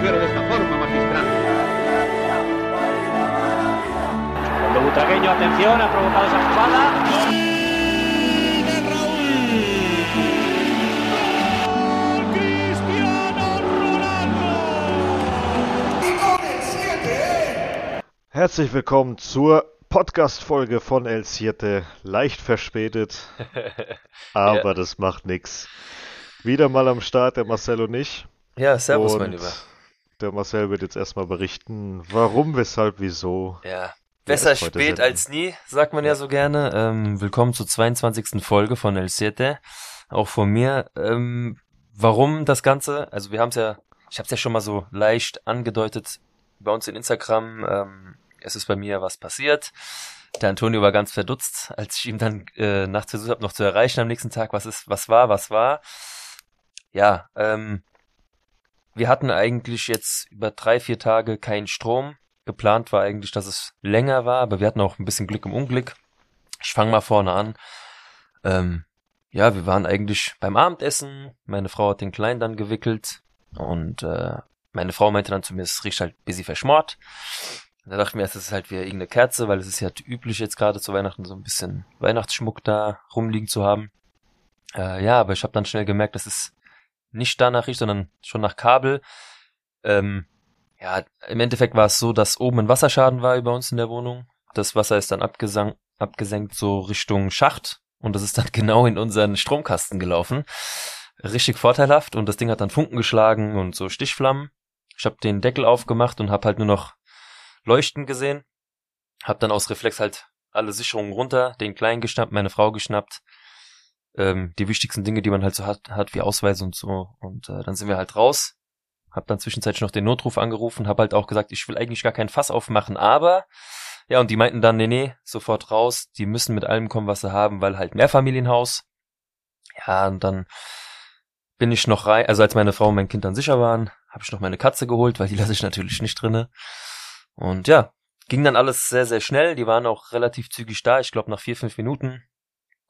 mujer de esta forma, magistral. Cuando Butragueño, atención, ha provocado esa jugada. Herzlich willkommen zur Podcast-Folge von El Siete. Leicht verspätet, aber Ja. das macht nix. Wieder mal am Start, der Marcel und ich. Ja, servus, und mein Lieber. Der Marcel wird jetzt erstmal berichten, warum, weshalb, wieso. Ja. Besser spät als nie, sagt man ja so gerne. Ähm, willkommen zur 22. Folge von El Siete. Auch von mir. Ähm, warum das Ganze? Also wir haben es ja, ich habe es ja schon mal so leicht angedeutet bei uns in Instagram. Ähm, es ist bei mir was passiert. Der Antonio war ganz verdutzt, als ich ihm dann äh, nachts versucht habe, noch zu erreichen am nächsten Tag. Was ist, was war, was war? Ja, ähm, wir hatten eigentlich jetzt über drei, vier Tage keinen Strom. Geplant war eigentlich, dass es länger war, aber wir hatten auch ein bisschen Glück im Unglück. Ich fange mal vorne an. Ähm, ja, wir waren eigentlich beim Abendessen. Meine Frau hat den Kleinen dann gewickelt und äh, meine Frau meinte dann zu mir, es riecht halt ein bisschen verschmort. Da dachte ich mir, es ist halt wieder irgendeine Kerze, weil es ist ja üblich jetzt gerade zu Weihnachten so ein bisschen Weihnachtsschmuck da rumliegen zu haben. Äh, ja, aber ich habe dann schnell gemerkt, dass es nicht danach riecht, sondern schon nach Kabel. Ähm, ja, im Endeffekt war es so, dass oben ein Wasserschaden war über uns in der Wohnung. Das Wasser ist dann abgesang abgesenkt so Richtung Schacht und das ist dann genau in unseren Stromkasten gelaufen. Richtig vorteilhaft und das Ding hat dann Funken geschlagen und so Stichflammen. Ich habe den Deckel aufgemacht und habe halt nur noch Leuchten gesehen. Hab dann aus Reflex halt alle Sicherungen runter, den Kleinen geschnappt, meine Frau geschnappt. Ähm, die wichtigsten Dinge, die man halt so hat, hat wie Ausweise und so. Und äh, dann sind wir halt raus. Hab dann zwischenzeitlich noch den Notruf angerufen, hab halt auch gesagt, ich will eigentlich gar kein Fass aufmachen, aber ja, und die meinten dann, nee, nee, sofort raus, die müssen mit allem kommen, was sie haben, weil halt Mehrfamilienhaus. Ja, und dann bin ich noch rein, also als meine Frau und mein Kind dann sicher waren, habe ich noch meine Katze geholt, weil die lasse ich natürlich nicht drinne. Und ja, ging dann alles sehr, sehr schnell. Die waren auch relativ zügig da. Ich glaube, nach vier, fünf Minuten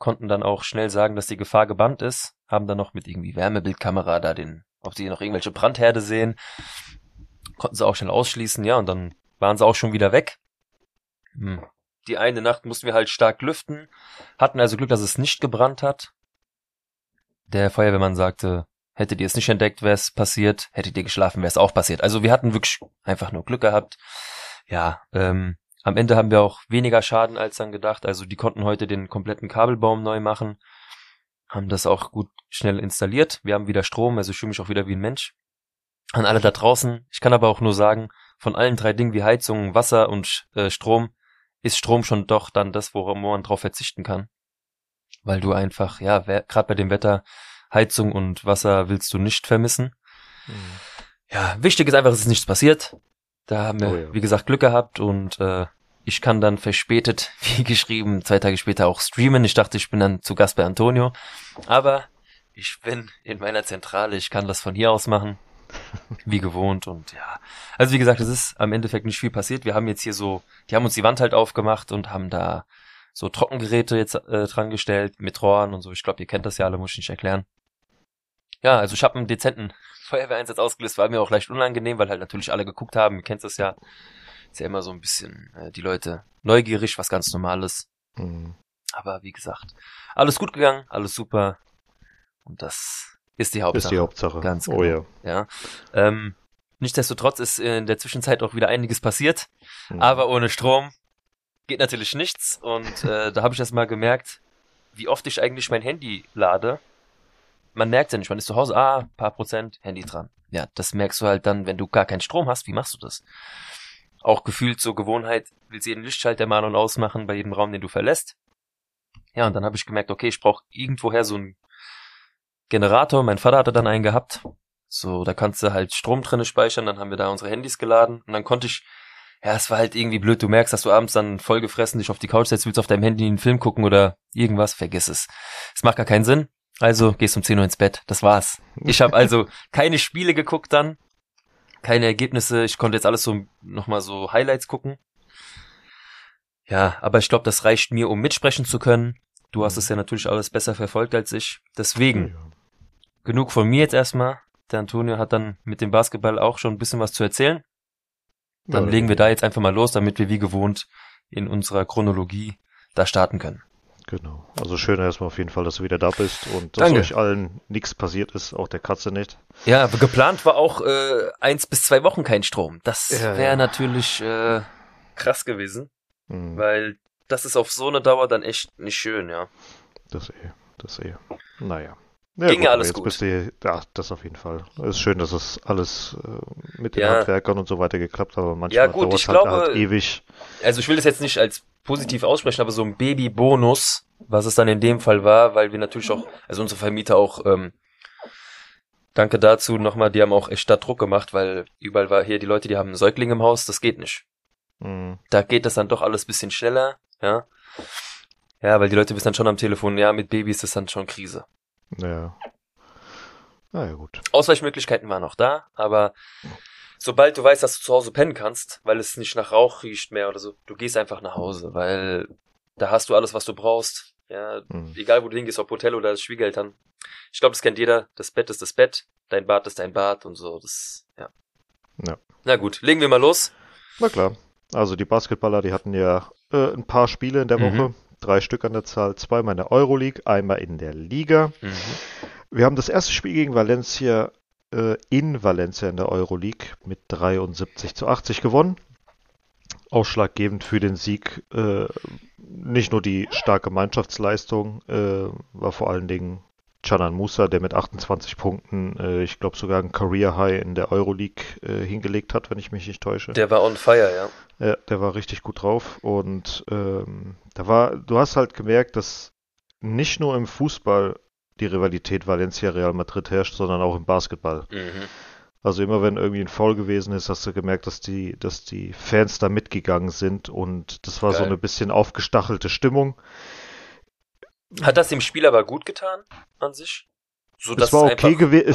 konnten dann auch schnell sagen, dass die Gefahr gebannt ist. Haben dann noch mit irgendwie Wärmebildkamera da den, ob sie noch irgendwelche Brandherde sehen. Konnten sie auch schnell ausschließen, ja, und dann waren sie auch schon wieder weg. Hm. Die eine Nacht mussten wir halt stark lüften, hatten also Glück, dass es nicht gebrannt hat. Der Feuerwehrmann sagte, hättet ihr es nicht entdeckt, wäre es passiert, hättet ihr geschlafen, wäre es auch passiert. Also wir hatten wirklich einfach nur Glück gehabt. Ja, ähm, am Ende haben wir auch weniger Schaden als dann gedacht. Also die konnten heute den kompletten Kabelbaum neu machen, haben das auch gut schnell installiert. Wir haben wieder Strom, also ich fühle mich auch wieder wie ein Mensch. An alle da draußen. Ich kann aber auch nur sagen, von allen drei Dingen wie Heizung, Wasser und äh, Strom ist Strom schon doch dann das, worauf man drauf verzichten kann. Weil du einfach, ja, gerade bei dem Wetter, Heizung und Wasser willst du nicht vermissen. Ja, wichtig ist einfach, es ist nichts passiert. Da haben wir, Oh ja. wie gesagt, Glück gehabt und äh, ich kann dann verspätet, wie geschrieben, zwei Tage später auch streamen. Ich dachte, ich bin dann zu Gast bei Antonio. Aber ich bin in meiner Zentrale, ich kann das von hier aus machen. Wie gewohnt und ja. Also wie gesagt, es ist am Endeffekt nicht viel passiert. Wir haben jetzt hier so, die haben uns die Wand halt aufgemacht und haben da so Trockengeräte jetzt äh, dran gestellt mit Rohren und so. Ich glaube, ihr kennt das ja alle, muss ich nicht erklären. Ja, also ich habe einen dezenten Feuerwehreinsatz ausgelöst, war mir auch leicht unangenehm, weil halt natürlich alle geguckt haben. Ihr kennt das ja. Ist ja immer so ein bisschen äh, die Leute neugierig, was ganz normales. Mhm. Aber wie gesagt, alles gut gegangen, alles super. Und das ist die Ist Hauptsache. die Hauptsache. Ganz Oh ja. Ja. Ähm, nichtsdestotrotz ist in der Zwischenzeit auch wieder einiges passiert. Mhm. Aber ohne Strom geht natürlich nichts. Und äh, da habe ich erst mal gemerkt, wie oft ich eigentlich mein Handy lade. Man merkt ja nicht, man ist zu Hause, ah, paar Prozent, Handy dran. Ja, das merkst du halt dann, wenn du gar keinen Strom hast. Wie machst du das? Auch gefühlt zur Gewohnheit, willst jeden Lichtschalter mal und ausmachen bei jedem Raum, den du verlässt. Ja, und dann habe ich gemerkt, okay, ich brauche irgendwoher so einen Generator. Mein Vater hatte dann einen gehabt. So, da kannst du halt Strom drinne speichern, dann haben wir da unsere Handys geladen und dann konnte ich ja, es war halt irgendwie blöd. Du merkst, dass du abends dann vollgefressen dich auf die Couch setzt, willst auf deinem Handy einen Film gucken oder irgendwas, vergiss es. Es macht gar keinen Sinn. Also gehst um 10 Uhr ins Bett. Das war's. Ich habe also keine Spiele geguckt dann, keine Ergebnisse. Ich konnte jetzt alles so nochmal so Highlights gucken. Ja, aber ich glaube, das reicht mir, um mitsprechen zu können. Du hast es ja natürlich alles besser verfolgt als ich. Deswegen, genug von mir jetzt erstmal. Der Antonio hat dann mit dem Basketball auch schon ein bisschen was zu erzählen. Dann Ja, legen wir da jetzt einfach mal los, damit wir wie gewohnt in unserer Chronologie da starten können. Genau. Also schön erstmal auf jeden Fall, dass du wieder da bist und dass Danke. euch allen nichts passiert ist, auch der Katze nicht. Ja, geplant war auch äh, eins bis zwei Wochen kein Strom. Das Ja, wäre ja. natürlich äh, krass gewesen, Hm, weil das ist auf so eine Dauer dann echt nicht schön, ja. Das eh, das eh. Naja. Ja, Ging ja aber alles jetzt gut. Bist du, ja, das auf jeden Fall. Es ist schön, dass es alles äh, mit den Ja. Handwerkern und so weiter geklappt hat, aber manchmal Ja, gut, dauert ich es halt, glaube- halt ewig. Also ich will das jetzt nicht als positiv aussprechen, aber so ein Babybonus, was es dann in dem Fall war, weil wir natürlich auch, also unsere Vermieter auch, ähm, danke dazu nochmal, die haben auch echt da Druck gemacht, weil überall war hier die Leute, die haben einen Säugling im Haus, das geht nicht. Hm, Da geht das dann doch alles bisschen schneller, ja. Ja, weil die Leute wissen dann schon am Telefon, ja, mit Babys ist das dann schon Krise. ja. Naja, gut. Ausweichmöglichkeiten waren auch da, aber sobald du weißt, dass du zu Hause pennen kannst, weil es nicht nach Rauch riecht mehr oder so, du gehst einfach nach Hause, weil da hast du alles, was du brauchst. Ja, Hm. egal wo du hingehst, ob Hotel oder das Schwiegereltern. Ich glaube, das kennt jeder. Das Bett ist das Bett, dein Bad ist dein Bad und so. Das, ja. Ja. Na gut, legen wir mal los. Na klar. Also die Basketballer, die hatten ja äh, ein paar Spiele in der Mhm. Woche. Drei Stück an der Zahl. Zweimal in der Euroleague, einmal in der Liga. Mhm. Wir haben das erste Spiel gegen Valencia äh, in Valencia in der Euroleague mit 73 zu 80 gewonnen. Ausschlaggebend für den Sieg äh, nicht nur die starke Mannschaftsleistung, äh, war vor allen Dingen Canan Musa, der mit 28 Punkten, äh, ich glaube sogar ein Career High in der Euroleague äh, hingelegt hat, wenn ich mich nicht täusche. Der war on fire, ja. Ja, der war richtig gut drauf und ähm, da war, du hast halt gemerkt, dass nicht nur im Fußball die Rivalität Valencia-Real Madrid herrscht, sondern auch im Basketball. Mhm. Also immer wenn irgendwie ein Foul gewesen ist, hast du gemerkt, dass die, dass die Fans da mitgegangen sind und das war so Geil. eine bisschen aufgestachelte Stimmung. Hat das dem Spiel aber gut getan an sich? So, Es war okay gewesen.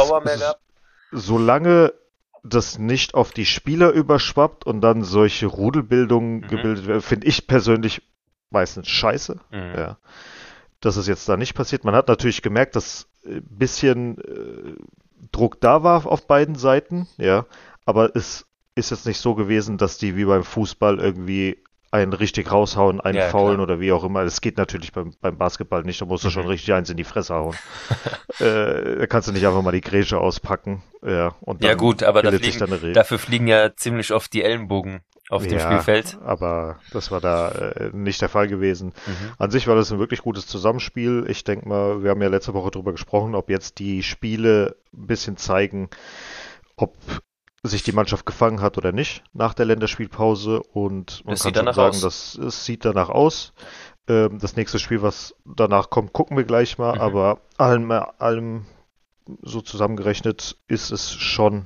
Solange das nicht auf die Spieler überschwappt und dann solche Rudelbildungen Mhm. gebildet werden, finde ich persönlich meistens scheiße. Mhm. Ja. Dass es jetzt da nicht passiert. Man hat natürlich gemerkt, dass ein bisschen äh, Druck da war auf beiden Seiten, ja. Aber es ist jetzt nicht so gewesen, dass die wie beim Fußball irgendwie einen richtig raushauen, einen Ja, faulen klar. oder wie auch immer. Das geht natürlich beim, beim Basketball nicht. Da musst du schon Mhm. richtig eins in die Fresse hauen. äh, da kannst du nicht einfach mal die Grätsche auspacken. Ja, und Ja dann gut, aber fliegen, dafür fliegen ja ziemlich oft die Ellenbogen auf dem Ja, Spielfeld. Aber das war da äh, nicht der Fall gewesen. Mhm. An sich war das ein wirklich gutes Zusammenspiel. Ich denke mal, wir haben ja letzte Woche drüber gesprochen, ob jetzt die Spiele ein bisschen zeigen, ob sich die Mannschaft gefangen hat oder nicht nach der Länderspielpause. Und man Das kann schon sagen, aus. dass es sieht danach aus. Ähm, das nächste Spiel, was danach kommt, gucken wir gleich mal. Mhm. Aber allem, allem so zusammengerechnet ist es schon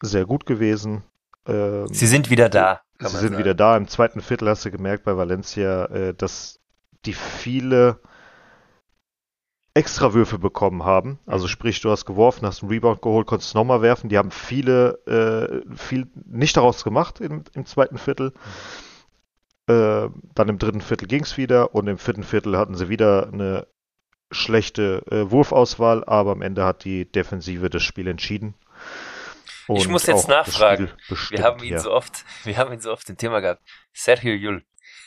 sehr gut gewesen. Ähm, Sie sind wieder da. Sie sind sagen. wieder da. Im zweiten Viertel hast du gemerkt bei Valencia, äh, dass die viele Extrawürfe bekommen haben. Also Mhm. sprich, du hast geworfen, hast einen Rebound geholt, konntest nochmal werfen. Die haben viele, äh, viel nicht daraus gemacht im, im zweiten Viertel. Äh, dann im dritten Viertel ging es wieder und im vierten Viertel hatten sie wieder eine schlechte äh, Wurfauswahl, aber am Ende hat die Defensive das Spiel entschieden. Ich Und muss jetzt nachfragen. Bestimmt, Wir haben ihn ja. so oft, wir haben ihn so oft im Thema gehabt. Sergio Jul.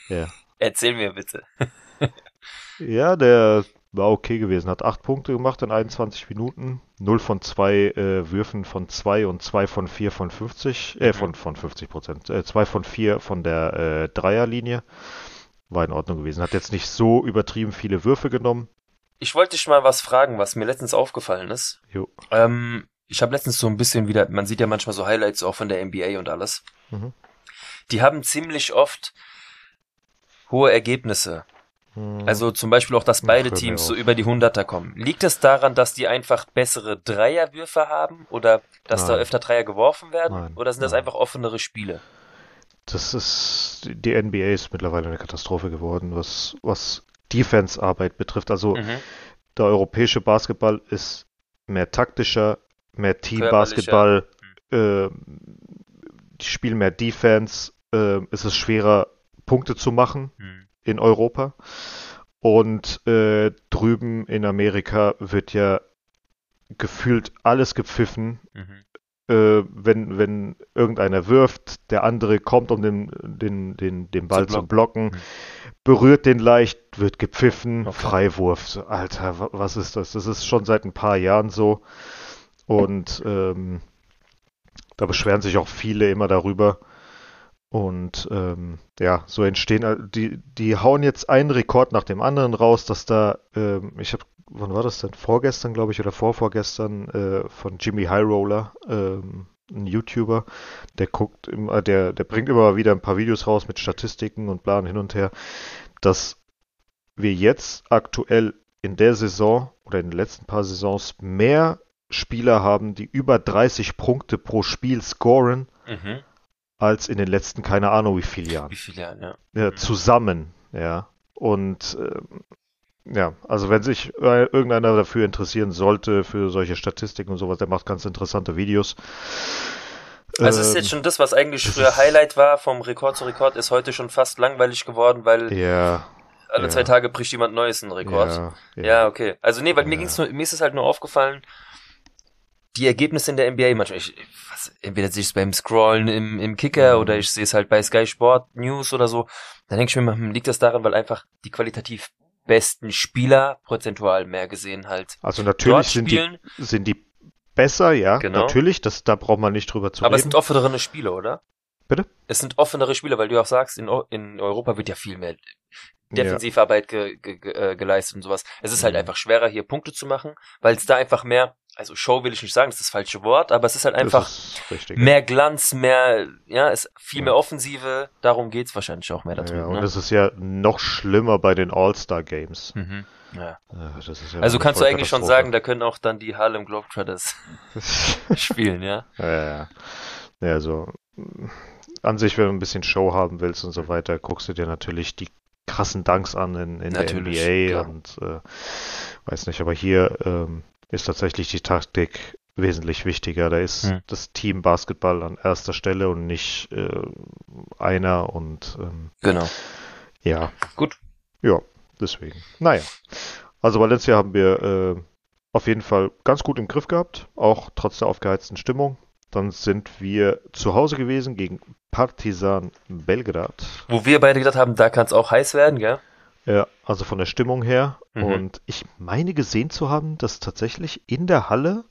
Ja. Erzähl mir bitte. Ja, der war okay gewesen. Hat acht Punkte gemacht in 21 Minuten. 0 von 2 äh, Würfen von 2 und 2 von 4 von 50, äh, Mhm. von, von 50 Prozent. Äh, 2 von 4 von der äh, Dreierlinie. War in Ordnung gewesen. Hat jetzt nicht so übertrieben viele Würfe genommen. Ich wollte dich mal was fragen, was mir letztens aufgefallen ist. Jo. Ähm, ich habe letztens so ein bisschen wieder, man sieht ja manchmal so Highlights auch von der NBA und alles. Mhm. Die haben ziemlich oft hohe Ergebnisse. Hm, Also zum Beispiel auch, dass Ach, beide mir Teams so über die Hunderter kommen. Liegt es daran, dass die einfach bessere Dreierwürfe haben oder dass da Nein. öfter Dreier geworfen werden? Nein, Oder sind das nein. einfach offenere Spiele? das ist, die NBA ist mittlerweile eine Katastrophe geworden, was, was Defense-Arbeit betrifft. Also Mhm. der europäische Basketball ist mehr taktischer, mehr Team-Basketball, äh, die spielen mehr Defense, äh, es ist schwerer, Punkte zu machen Mhm. in Europa. Und äh, drüben in Amerika wird ja gefühlt alles gepfiffen. Mhm. Äh, wenn, wenn irgendeiner wirft, der andere kommt, um den, den, den, den Ball Zu zu blocken, Mhm. berührt den leicht, wird gepfiffen, Okay. Freiwurf. Alter, wa- was ist das? Das ist schon seit ein paar Jahren so. Und ähm, da beschweren sich auch viele immer darüber. Und ähm, ja, so entstehen, all- die, die hauen jetzt einen Rekord nach dem anderen raus, dass da, ähm, ich habe, wann war das denn? Vorgestern, glaube ich, oder vorvorgestern, äh, von Jimmy High Roller, ähm, ein YouTuber, der guckt immer, der, der bringt immer wieder ein paar Videos raus mit Statistiken und Plan hin und her, dass wir jetzt aktuell in der Saison oder in den letzten paar Saisons mehr Spieler haben, die über 30 Punkte pro Spiel scoren, Mhm. als in den letzten, keine Ahnung wie viele Jahren. Wie viele Jahre, ja. Ja, Mhm. zusammen, ja. Und ähm, ja, also wenn sich irgendeiner dafür interessieren sollte, für solche Statistiken und sowas, der macht ganz interessante Videos. Also es ist Ähm, jetzt schon das, was eigentlich früher Highlight war, vom Rekord zu Rekord, ist heute schon fast langweilig geworden, weil ja, alle ja. zwei Tage bricht jemand Neues einen Rekord. ja, Ja, okay. Also nee, weil mir Ja. ging's nur, mir ist es halt nur aufgefallen, die Ergebnisse in der NBA manchmal, ich, was, entweder sehe ich es beim Scrollen im, im Kicker Mhm. oder ich sehe es halt bei Sky Sport News oder so, dann denke ich mir, hm, liegt das daran, weil einfach die qualitativ besten Spieler prozentual mehr gesehen halt Also natürlich sind die, spielen, sind die besser, ja, Genau. natürlich, das, da braucht man nicht drüber zu aber es reden. sind offenere Spiele, oder? Bitte? Es sind offenere Spiele, weil du auch sagst, in, in Europa wird ja viel mehr Defensivarbeit ge, ge, ge, äh, geleistet und sowas. Es ist halt Mhm. einfach schwerer, hier Punkte zu machen, weil es da einfach mehr, also Show will ich nicht sagen, das ist das falsche Wort, aber es ist halt einfach ist richtig. mehr Glanz, mehr, ja, es viel Ja. mehr Offensive, darum geht's wahrscheinlich auch mehr da ja, und ne? das ist ja noch schlimmer bei den All-Star-Games. Mhm. Ja. Äh, ja Also kannst du eigentlich schon sagen, da können auch dann die Harlem Globetrotters spielen, ja? Ja, ja, ja. Ja, also mh, an sich, wenn du ein bisschen Show haben willst und so weiter, guckst du dir natürlich die krassen Dunks an in, in der NBA klar. und äh, weiß nicht, aber hier ähm, ist tatsächlich die Taktik wesentlich wichtiger. Da ist Hm. das Team Basketball an erster Stelle und nicht äh, einer und ähm, Genau. ja. Gut. Ja, deswegen. Naja. Also Valencia haben wir äh, auf jeden Fall ganz gut im Griff gehabt, auch trotz der aufgeheizten Stimmung. Dann sind wir zu Hause gewesen gegen Partizan Belgrad. Wo wir beide gedacht haben, da kann es auch heiß werden, gell? Ja, also von der Stimmung her. Mhm. Und ich meine gesehen zu haben, dass tatsächlich in der Halle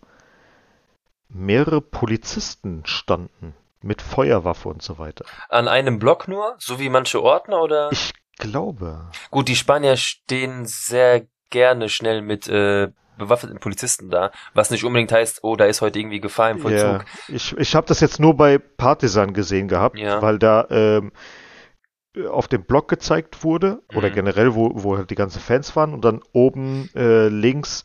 mehrere Polizisten standen mit Feuerwaffe und so weiter. An einem Block nur, so wie manche Ordner oder? Ich glaube. Gut, die Spanier stehen sehr gerne schnell mit äh, bewaffneten Polizisten da, was nicht unbedingt heißt, oh, da ist heute irgendwie Gefahr im Ja, Vollzug. ich, ich habe das jetzt nur bei Partisan gesehen gehabt, Ja. weil da ähm, auf dem Blog gezeigt wurde oder Mhm. generell, wo, wo halt die ganzen Fans waren und dann oben äh, links,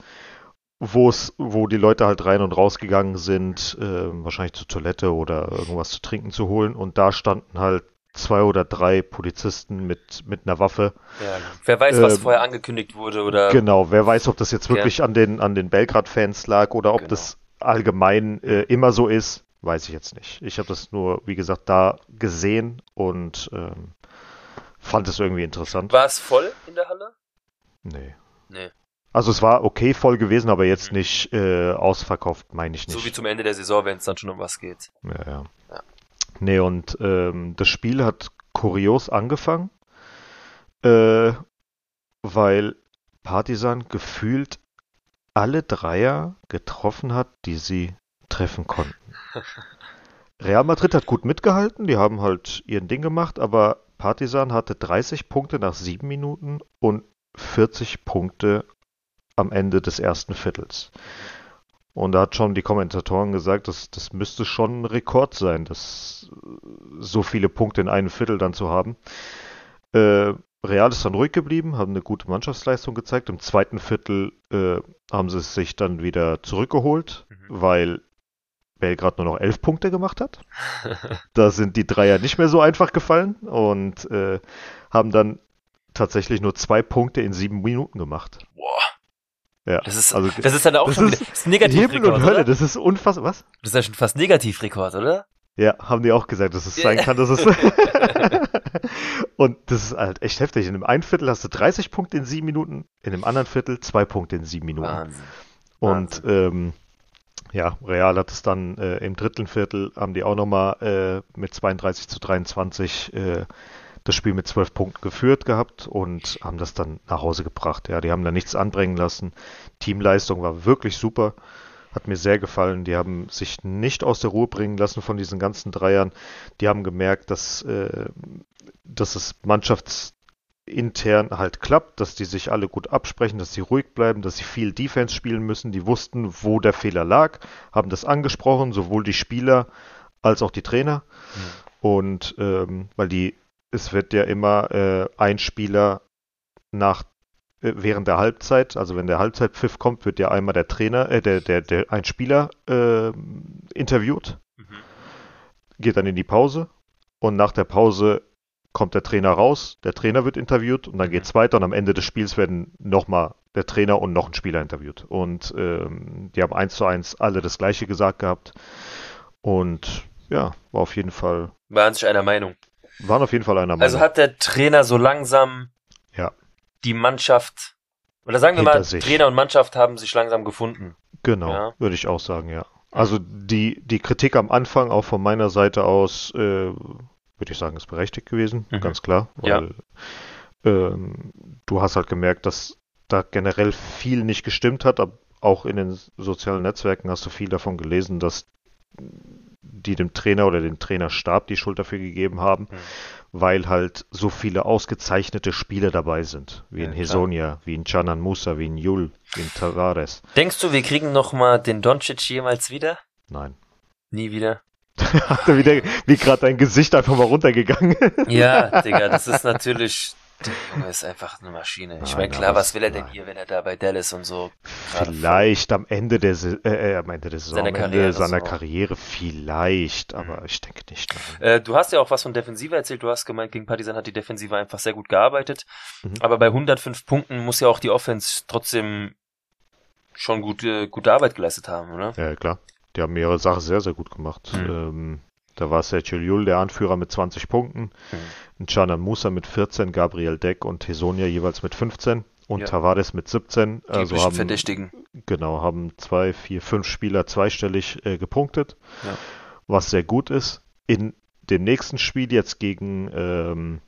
wo es, wo die Leute halt rein und rausgegangen sind, äh, wahrscheinlich zur Toilette oder irgendwas zu trinken zu holen und da standen halt zwei oder drei Polizisten mit, mit einer Waffe. Ja. Wer weiß, was Ähm, vorher angekündigt wurde oder Genau, wer weiß, ob das jetzt Ja. wirklich an den, an den Belgrad-Fans lag oder ob Genau. das allgemein äh, immer so ist, weiß ich jetzt nicht. Ich habe das nur, wie gesagt, da gesehen und ähm, fand es irgendwie interessant. war es voll in der Halle? Nee. Nee. Also es war okay voll gewesen, aber jetzt Mhm. nicht äh, ausverkauft, meine ich nicht. So wie zum Ende der Saison, wenn es dann schon um was geht. Ja, ja. Ja. Nee, und ähm, das Spiel hat kurios angefangen, äh, weil Partisan gefühlt alle Dreier getroffen hat, die sie treffen konnten. Real Madrid hat gut mitgehalten, die haben halt ihren Ding gemacht, aber Partisan hatte 30 Punkte nach sieben Minuten und 40 Punkte am Ende des ersten Viertels. Und da hat schon die Kommentatoren gesagt, dass das müsste schon ein Rekord sein, das so viele Punkte in einem Viertel dann zu haben. Äh, Real ist dann ruhig geblieben, haben eine gute Mannschaftsleistung gezeigt. Im zweiten Viertel äh, haben sie es sich dann wieder zurückgeholt, Mhm. weil Belgrad nur noch elf Punkte gemacht hat. Da sind die Dreier nicht mehr so einfach gefallen und äh, haben dann tatsächlich nur zwei Punkte in sieben Minuten gemacht. Boah, Ja, das ist, also das ist dann auch schon ist wieder das ist Negativrekord, Himmel und Hölle, oder? das ist unfassbar. Was? Das ist ja schon fast Negativrekord, oder? Ja, haben die auch gesagt, dass es sein kann, dass es. und das ist halt echt heftig. In dem einen Viertel hast du 30 Punkte in sieben Minuten, in dem anderen Viertel zwei Punkte in sieben Minuten. Wahnsinn. Und ähm, ja, Real hat es dann äh, im dritten Viertel, haben die auch nochmal äh, mit 32 zu 23 äh, das Spiel mit 12 Punkten geführt gehabt und haben das dann nach Hause gebracht. Ja, die haben da nichts anbringen lassen. Teamleistung war wirklich super. Hat mir sehr gefallen. Die haben sich nicht aus der Ruhe bringen lassen von diesen ganzen Dreiern. Die haben gemerkt, dass, äh, dass es Mannschafts intern halt klappt, dass die sich alle gut absprechen, dass sie ruhig bleiben, dass sie viel Defense spielen müssen. Die wussten, wo der Fehler lag, haben das angesprochen, sowohl die Spieler als auch die Trainer. Mhm. Und ähm, weil die, es wird ja immer äh, ein Spieler nach äh, während der Halbzeit, also wenn der Halbzeitpfiff kommt, wird ja einmal der Trainer, äh, der, der, der ein Spieler äh, interviewt, mhm. geht dann in die Pause und nach der Pause kommt der Trainer raus, der Trainer wird interviewt und dann geht es weiter und am Ende des Spiels werden nochmal der Trainer und noch ein Spieler interviewt. Und ähm, die haben eins zu eins alle das gleiche gesagt gehabt. Und ja, war auf jeden Fall. Waren sich einer Meinung. Waren auf jeden Fall einer Meinung. Also hat der Trainer so langsam ja. die Mannschaft, oder sagen wir Hinter mal, sich. Trainer und Mannschaft haben sich langsam gefunden. Genau, ja. würde ich auch sagen, ja. Also die, die Kritik am Anfang auch von meiner Seite aus äh, würde ich sagen, ist berechtigt gewesen, mhm. ganz klar. Weil ja. ähm, du hast halt gemerkt, dass da generell viel nicht gestimmt hat, aber auch in den sozialen Netzwerken hast du viel davon gelesen, dass die dem Trainer oder dem Trainerstab die Schuld dafür gegeben haben, mhm. weil halt so viele ausgezeichnete Spieler dabei sind, wie ja, in Hesonia, wie in Canan Musa, wie in Jul, wie in Tavares. Denkst du, wir kriegen nochmal den Doncic jemals wieder? Nein. Nie wieder? Hat er wieder, wie gerade dein Gesicht einfach mal runtergegangen. ja, Digga, das ist natürlich, der Junge ist einfach eine Maschine. Ich meine, klar, was will er denn hier, wenn er da bei Dallas und so. Vielleicht am Ende der, äh, äh, am Ende der Saison, seiner Karriere, seiner Karriere vielleicht, aber mhm. ich denke nicht. Äh, du hast ja auch was von Defensive erzählt. Du hast gemeint, gegen Partisan hat die Defensive einfach sehr gut gearbeitet. Mhm. Aber bei 105 Punkten muss ja auch die Offense trotzdem schon gut, äh, gute Arbeit geleistet haben, oder? Ja, klar die haben mehrere Sachen sehr, sehr gut gemacht. Mhm. Ähm, da war Sergio Llull der Anführer mit 20 Punkten, mhm. Musa mit 14, Gabriel Deck und Hesonia jeweils mit 15 und ja. Tavares mit 17. Die also haben, Verdächtigen. Genau, haben zwei, vier, fünf Spieler zweistellig äh, gepunktet, ja. was sehr gut ist. In dem nächsten Spiel jetzt gegen ähm,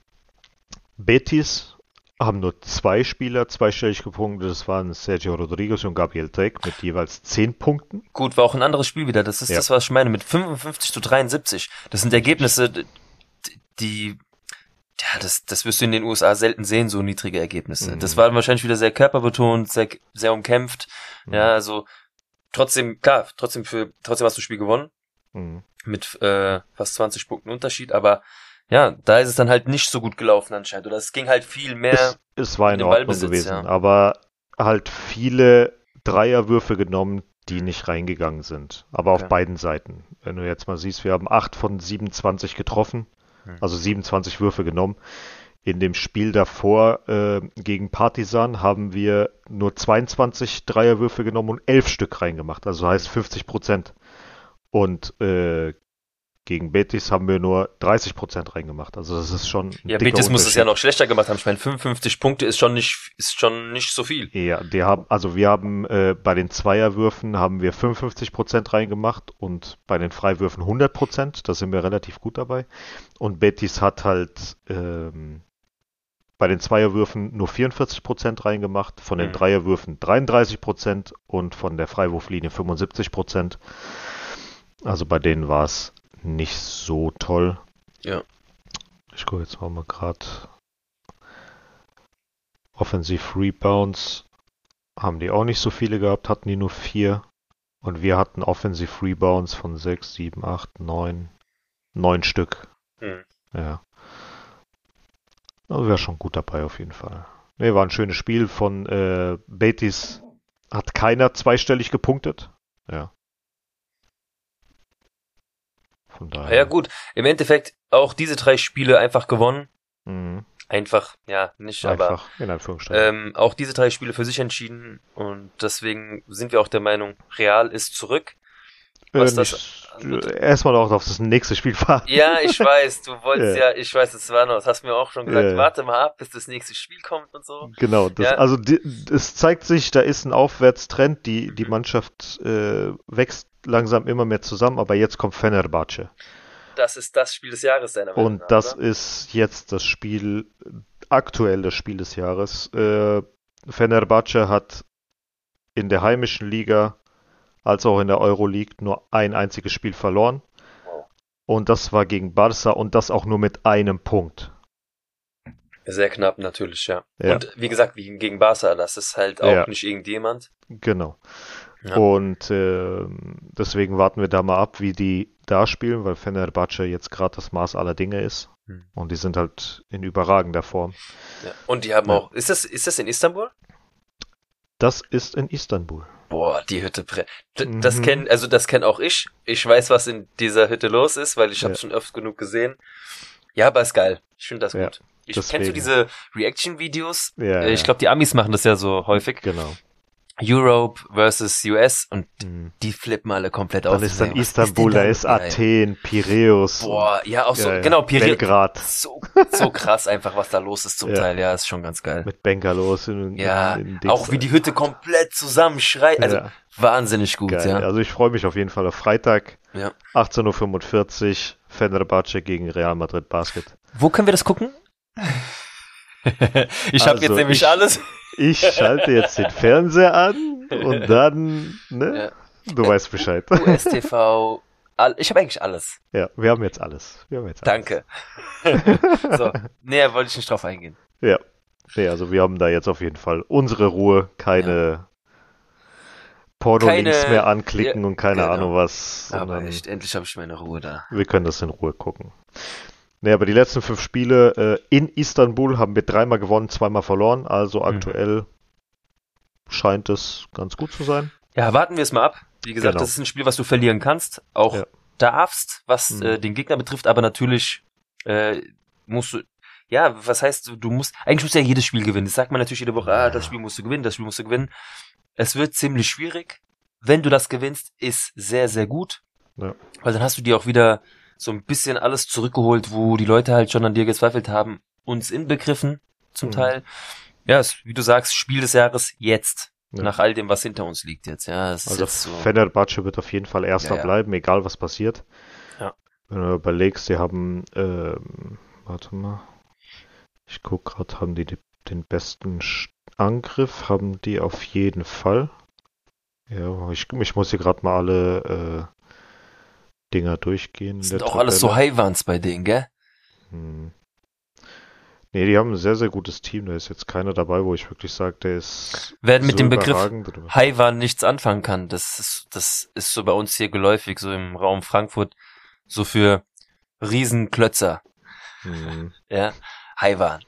Betis haben nur zwei Spieler zweistellig gepunktet. Das waren Sergio Rodriguez und Gabriel Drake mit jeweils zehn Punkten. Gut, war auch ein anderes Spiel wieder. Das ist ja. das, was ich meine. Mit 55 zu 73. Das sind Ergebnisse, die, ja, das, das wirst du in den USA selten sehen, so niedrige Ergebnisse. Mhm. Das war wahrscheinlich wieder sehr körperbetont, sehr, sehr umkämpft. Mhm. Ja, also, trotzdem, klar, trotzdem für, trotzdem hast du das Spiel gewonnen. Mhm. Mit, äh, fast 20 Punkten Unterschied, aber, ja, da ist es dann halt nicht so gut gelaufen anscheinend. Oder es ging halt viel mehr. Es, es war in, in Ordnung gewesen, ja. aber halt viele Dreierwürfe genommen, die nicht reingegangen sind. Aber okay. auf beiden Seiten. Wenn du jetzt mal siehst, wir haben 8 von 27 getroffen, hm. also 27 Würfe genommen. In dem Spiel davor äh, gegen Partisan haben wir nur 22 Dreierwürfe genommen und 11 Stück reingemacht, also heißt 50 Prozent. Und äh, gegen Betis haben wir nur 30 Prozent reingemacht. Also das ist schon. Ja, Betis muss es ja noch schlechter gemacht haben. Ich meine, 55 Punkte ist schon nicht, ist schon nicht so viel. Ja, die haben, also wir haben äh, bei den Zweierwürfen haben wir 55 Prozent reingemacht und bei den Freiwürfen 100 Prozent. Da sind wir relativ gut dabei. Und Betis hat halt ähm, bei den Zweierwürfen nur 44 Prozent reingemacht, von den mhm. Dreierwürfen 33 Prozent und von der Freiwurflinie 75 Prozent. Also bei denen war es nicht so toll. Ja. Ich gucke jetzt mal gerade. Offensive Rebounds haben die auch nicht so viele gehabt, hatten die nur vier. Und wir hatten Offensive Rebounds von 6, 7, 8, 9, 9 Stück. Hm. Ja. Also wäre schon gut dabei auf jeden Fall. Ne, war ein schönes Spiel von äh, Betis. Hat keiner zweistellig gepunktet. Ja. Von daher. Ja gut, im Endeffekt auch diese drei Spiele einfach gewonnen. Mhm. Einfach, ja, nicht, einfach, aber in Anführungsstrichen. Ähm, auch diese drei Spiele für sich entschieden und deswegen sind wir auch der Meinung, Real ist zurück. Was äh, das, erstmal auch auf das nächste Spiel fahren. Ja, ich weiß, du wolltest Ja. ja, ich weiß, es war noch, das hast du mir auch schon gesagt, Ja, ja. warte mal ab, bis das nächste Spiel kommt und so. Genau, das, Ja. also die, es zeigt sich, da ist ein Aufwärtstrend, die, die Mannschaft äh, wächst langsam immer mehr zusammen, aber jetzt kommt Fenerbahce. Das ist das Spiel des Jahres deiner Meinung Und nach, das oder? ist jetzt das Spiel, aktuell das Spiel des Jahres. Äh, Fenerbahce hat in der heimischen Liga als auch in der Euroleague nur ein einziges Spiel verloren. Und das war gegen Barca und das auch nur mit einem Punkt. Sehr knapp natürlich, ja. Ja. Und wie gesagt, gegen Barca, das ist halt auch Ja. nicht irgendjemand. Genau. Ja. Und ähm, deswegen warten wir da mal ab, wie die da spielen, weil Fenerbahce jetzt gerade das Maß aller Dinge ist. Hm. Und die sind halt in überragender Form. Und die haben auch, ist das, ist das in Istanbul? Das ist in Istanbul. Boah, die Hütte bre D Das Mhm. kenn, also das kenn auch ich. Ich weiß, was in dieser Hütte los ist, weil ich habe Ja. schon oft genug gesehen. Ja, aber ist geil. Ich finde das Ja, gut. Ich, deswegen. kennst du diese Reaction-Videos? Ja, Äh, Ich glaube, die Amis machen das ja so häufig. Genau. Europe versus US und Mhm. die flippen alle komplett aus. Dann ist dann Ey, was Istanbul, da ist. Athen, Piräus. Boah, ja, auch so, Ja, genau, Piri Belgrad so, so krass einfach, was da los ist zum Ja. Teil. Ja, ist schon ganz geil. mit Bengalows. In, Ja, in, in auch wie die Hütte komplett zusammenschreit. Also ja, wahnsinnig gut, geil. ja. Also ich freue mich auf jeden Fall auf Freitag. Ja. 18.45 Uhr, Fenerbahce gegen Real Madrid Basket. Wo können wir das gucken? ich habe Also, jetzt nämlich ich- alles. Ich schalte jetzt den Fernseher an und dann, ne? Du weißt Bescheid. USTV. Ich habe eigentlich alles. Ja, wir haben jetzt alles. Wir haben jetzt alles. Danke. so, näher wollte ich nicht drauf eingehen. Ja. Nee, also wir haben da jetzt auf jeden Fall unsere Ruhe, keine Porno-Links Keine- mehr anklicken ja, und keine genau. Ahnung was. Aber echt, endlich habe ich meine Ruhe da. Wir können das in Ruhe gucken. Nee, aber die letzten fünf Spiele äh, in Istanbul haben wir dreimal gewonnen, zweimal verloren. Also Mhm. aktuell scheint es ganz gut zu sein. Ja, warten wir es mal ab. Wie gesagt, Genau. das ist ein Spiel, was du verlieren kannst, auch Ja. darfst, was Mhm. äh, den Gegner betrifft, aber natürlich äh, musst du, ja, was heißt, du, du musst, eigentlich musst du ja jedes Spiel gewinnen. Das sagt man natürlich jede Woche, ah, das Spiel musst du gewinnen, das Spiel musst du gewinnen. Es wird ziemlich schwierig. Wenn du das gewinnst, ist sehr, sehr gut. Ja. Weil dann hast du dir auch wieder so ein bisschen alles zurückgeholt, wo die Leute halt schon an dir gezweifelt haben, uns inbegriffen, zum Mhm. Teil. Ja, es, wie du sagst, Spiel des Jahres jetzt. Ja. Nach all dem, was hinter uns liegt jetzt, ja. Es ist Also jetzt so. Fenerbahce wird auf jeden Fall Erster Ja, bleiben, egal was passiert. Ja. Wenn du überlegst, sie haben, ähm, warte mal, ich guck gerade, haben die, den besten Angriff, haben die auf jeden Fall. Ja, ich, ich muss hier gerade mal alle äh, Dinger durchgehen. Das sind auch alles so Tabelle. Highwans bei denen, gell? Hm. Nee, die haben ein sehr, sehr gutes Team. Da ist jetzt keiner dabei, wo ich wirklich sage, der ist Wer mit so dem Begriff Highwan nichts anfangen kann, das ist, das ist so bei uns hier geläufig, so im Raum Frankfurt, so für Riesenklötzer, Hm. ja. Highwan.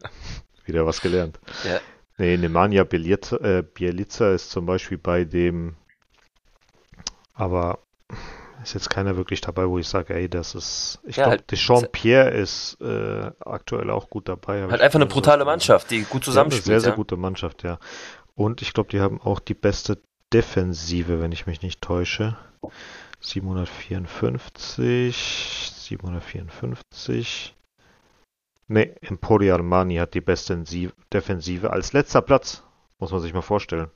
Wieder was gelernt. Ja. Nee, Nemanja Bielica, äh, Bielica ist zum Beispiel bei dem, aber ist jetzt keiner wirklich dabei, wo ich sage, ey, das ist, ich Ja, glaube, halt- Deschamps Pierre ist äh, aktuell auch gut dabei. hab Halt einfach eine brutale. Mannschaft, die gut haben eine zusammenspielt. sehr, sehr ja. gute Mannschaft, ja. Und ich glaube, die haben auch die beste Defensive, wenn ich mich nicht täusche. 754, 754. Ne, Emporio Armani hat die beste Ensi- Defensive als letzter Platz. Muss man sich mal vorstellen.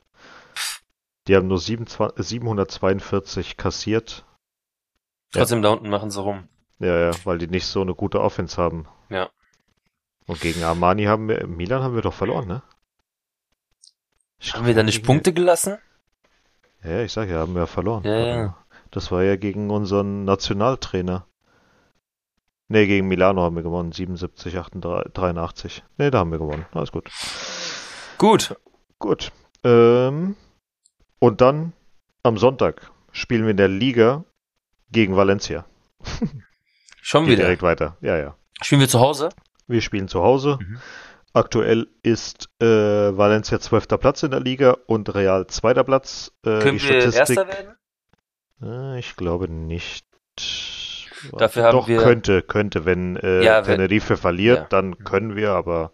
Die haben nur 27, 742 kassiert. Trotzdem da unten machen sie rum. Ja, ja, weil die nicht so eine gute Offense haben. Ja. Und gegen Armani haben wir, Milan haben wir doch verloren, ne? Haben wir da nicht Punkte gelassen? Ja, ja, ich sag ja, haben wir verloren. Ja, ja. Das war ja gegen unseren Nationaltrainer. Ne, gegen Milano haben wir gewonnen. 77, 88, 83. Ne, da haben wir gewonnen. Alles gut. Gut. Gut. Ähm, und dann am Sonntag spielen wir in der Liga gegen Valencia. Schon Geht wieder. direkt weiter. Ja, ja. Spielen wir zu Hause? Wir spielen zu Hause. Mhm. Aktuell ist äh, Valencia zwölfter Platz in der Liga und Real zweiter Platz. Äh, Können wir Erster werden? Äh, ich glaube nicht. Dafür haben Doch, wir- könnte, könnte. Wenn äh, Ja, wenn- Tenerife verliert, Ja. dann können wir, aber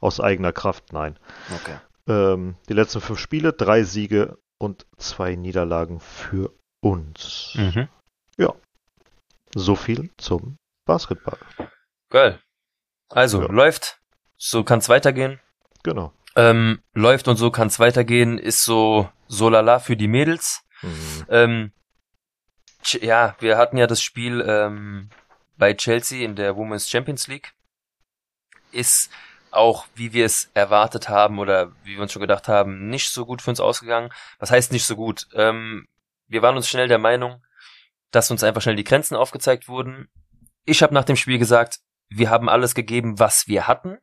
aus eigener Kraft nein. Okay. Ähm, die letzten fünf Spiele, drei Siege und zwei Niederlagen für uns. Mhm. So viel zum Basketball. Geil. Also, Ja. läuft, so kann's weitergehen. Genau. Ähm, läuft und so kann's weitergehen, ist so, so lala für die Mädels. Mhm. Ähm, ja, wir hatten ja das Spiel ähm, bei Chelsea in der Women's Champions League. Ist auch, wie wir es erwartet haben oder wie wir uns schon gedacht haben, nicht so gut für uns ausgegangen. Was heißt nicht so gut? Ähm, wir waren uns schnell der Meinung, dass uns einfach schnell die Grenzen aufgezeigt wurden. Ich habe nach dem Spiel gesagt, wir haben alles gegeben, was wir hatten,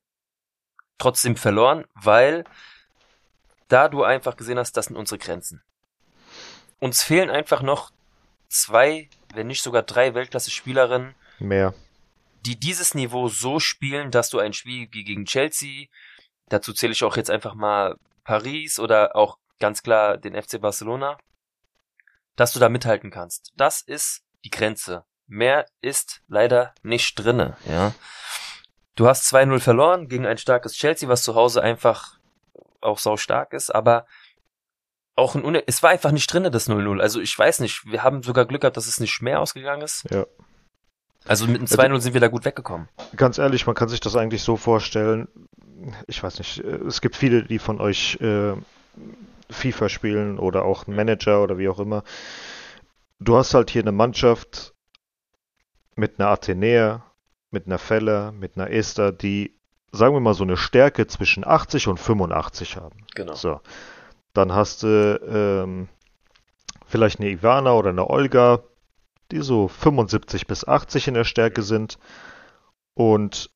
trotzdem verloren, weil da du einfach gesehen hast, das sind unsere Grenzen. Uns fehlen einfach noch zwei, wenn nicht sogar drei Weltklasse-Spielerinnen, Mehr. die dieses Niveau so spielen, dass du ein Spiel gegen Chelsea, dazu zähle ich auch jetzt einfach mal Paris oder auch ganz klar den FC Barcelona, dass du da mithalten kannst. Das ist die Grenze. Mehr ist leider nicht drinne, ja. Du hast 2-0 verloren gegen ein starkes Chelsea, was zu Hause einfach auch sau stark ist, aber auch ein Une es war einfach nicht drinne, das 0-0. Also ich weiß nicht, wir haben sogar Glück gehabt, dass es nicht mehr ausgegangen ist. Ja. Also mit einem 2-0 sind wir da gut weggekommen. Ganz ehrlich, man kann sich das eigentlich so vorstellen. Ich weiß nicht, es gibt viele, die von euch äh, FIFA spielen oder auch einen Manager oder wie auch immer. Du hast halt hier eine Mannschaft mit einer Athenäa, mit einer Feller, mit einer Esther, die, sagen wir mal, so eine Stärke zwischen 80 und 85 haben. Genau. So. Dann hast du ähm, vielleicht eine Ivana oder eine Olga, die so 75 bis 80 in der Stärke sind. Und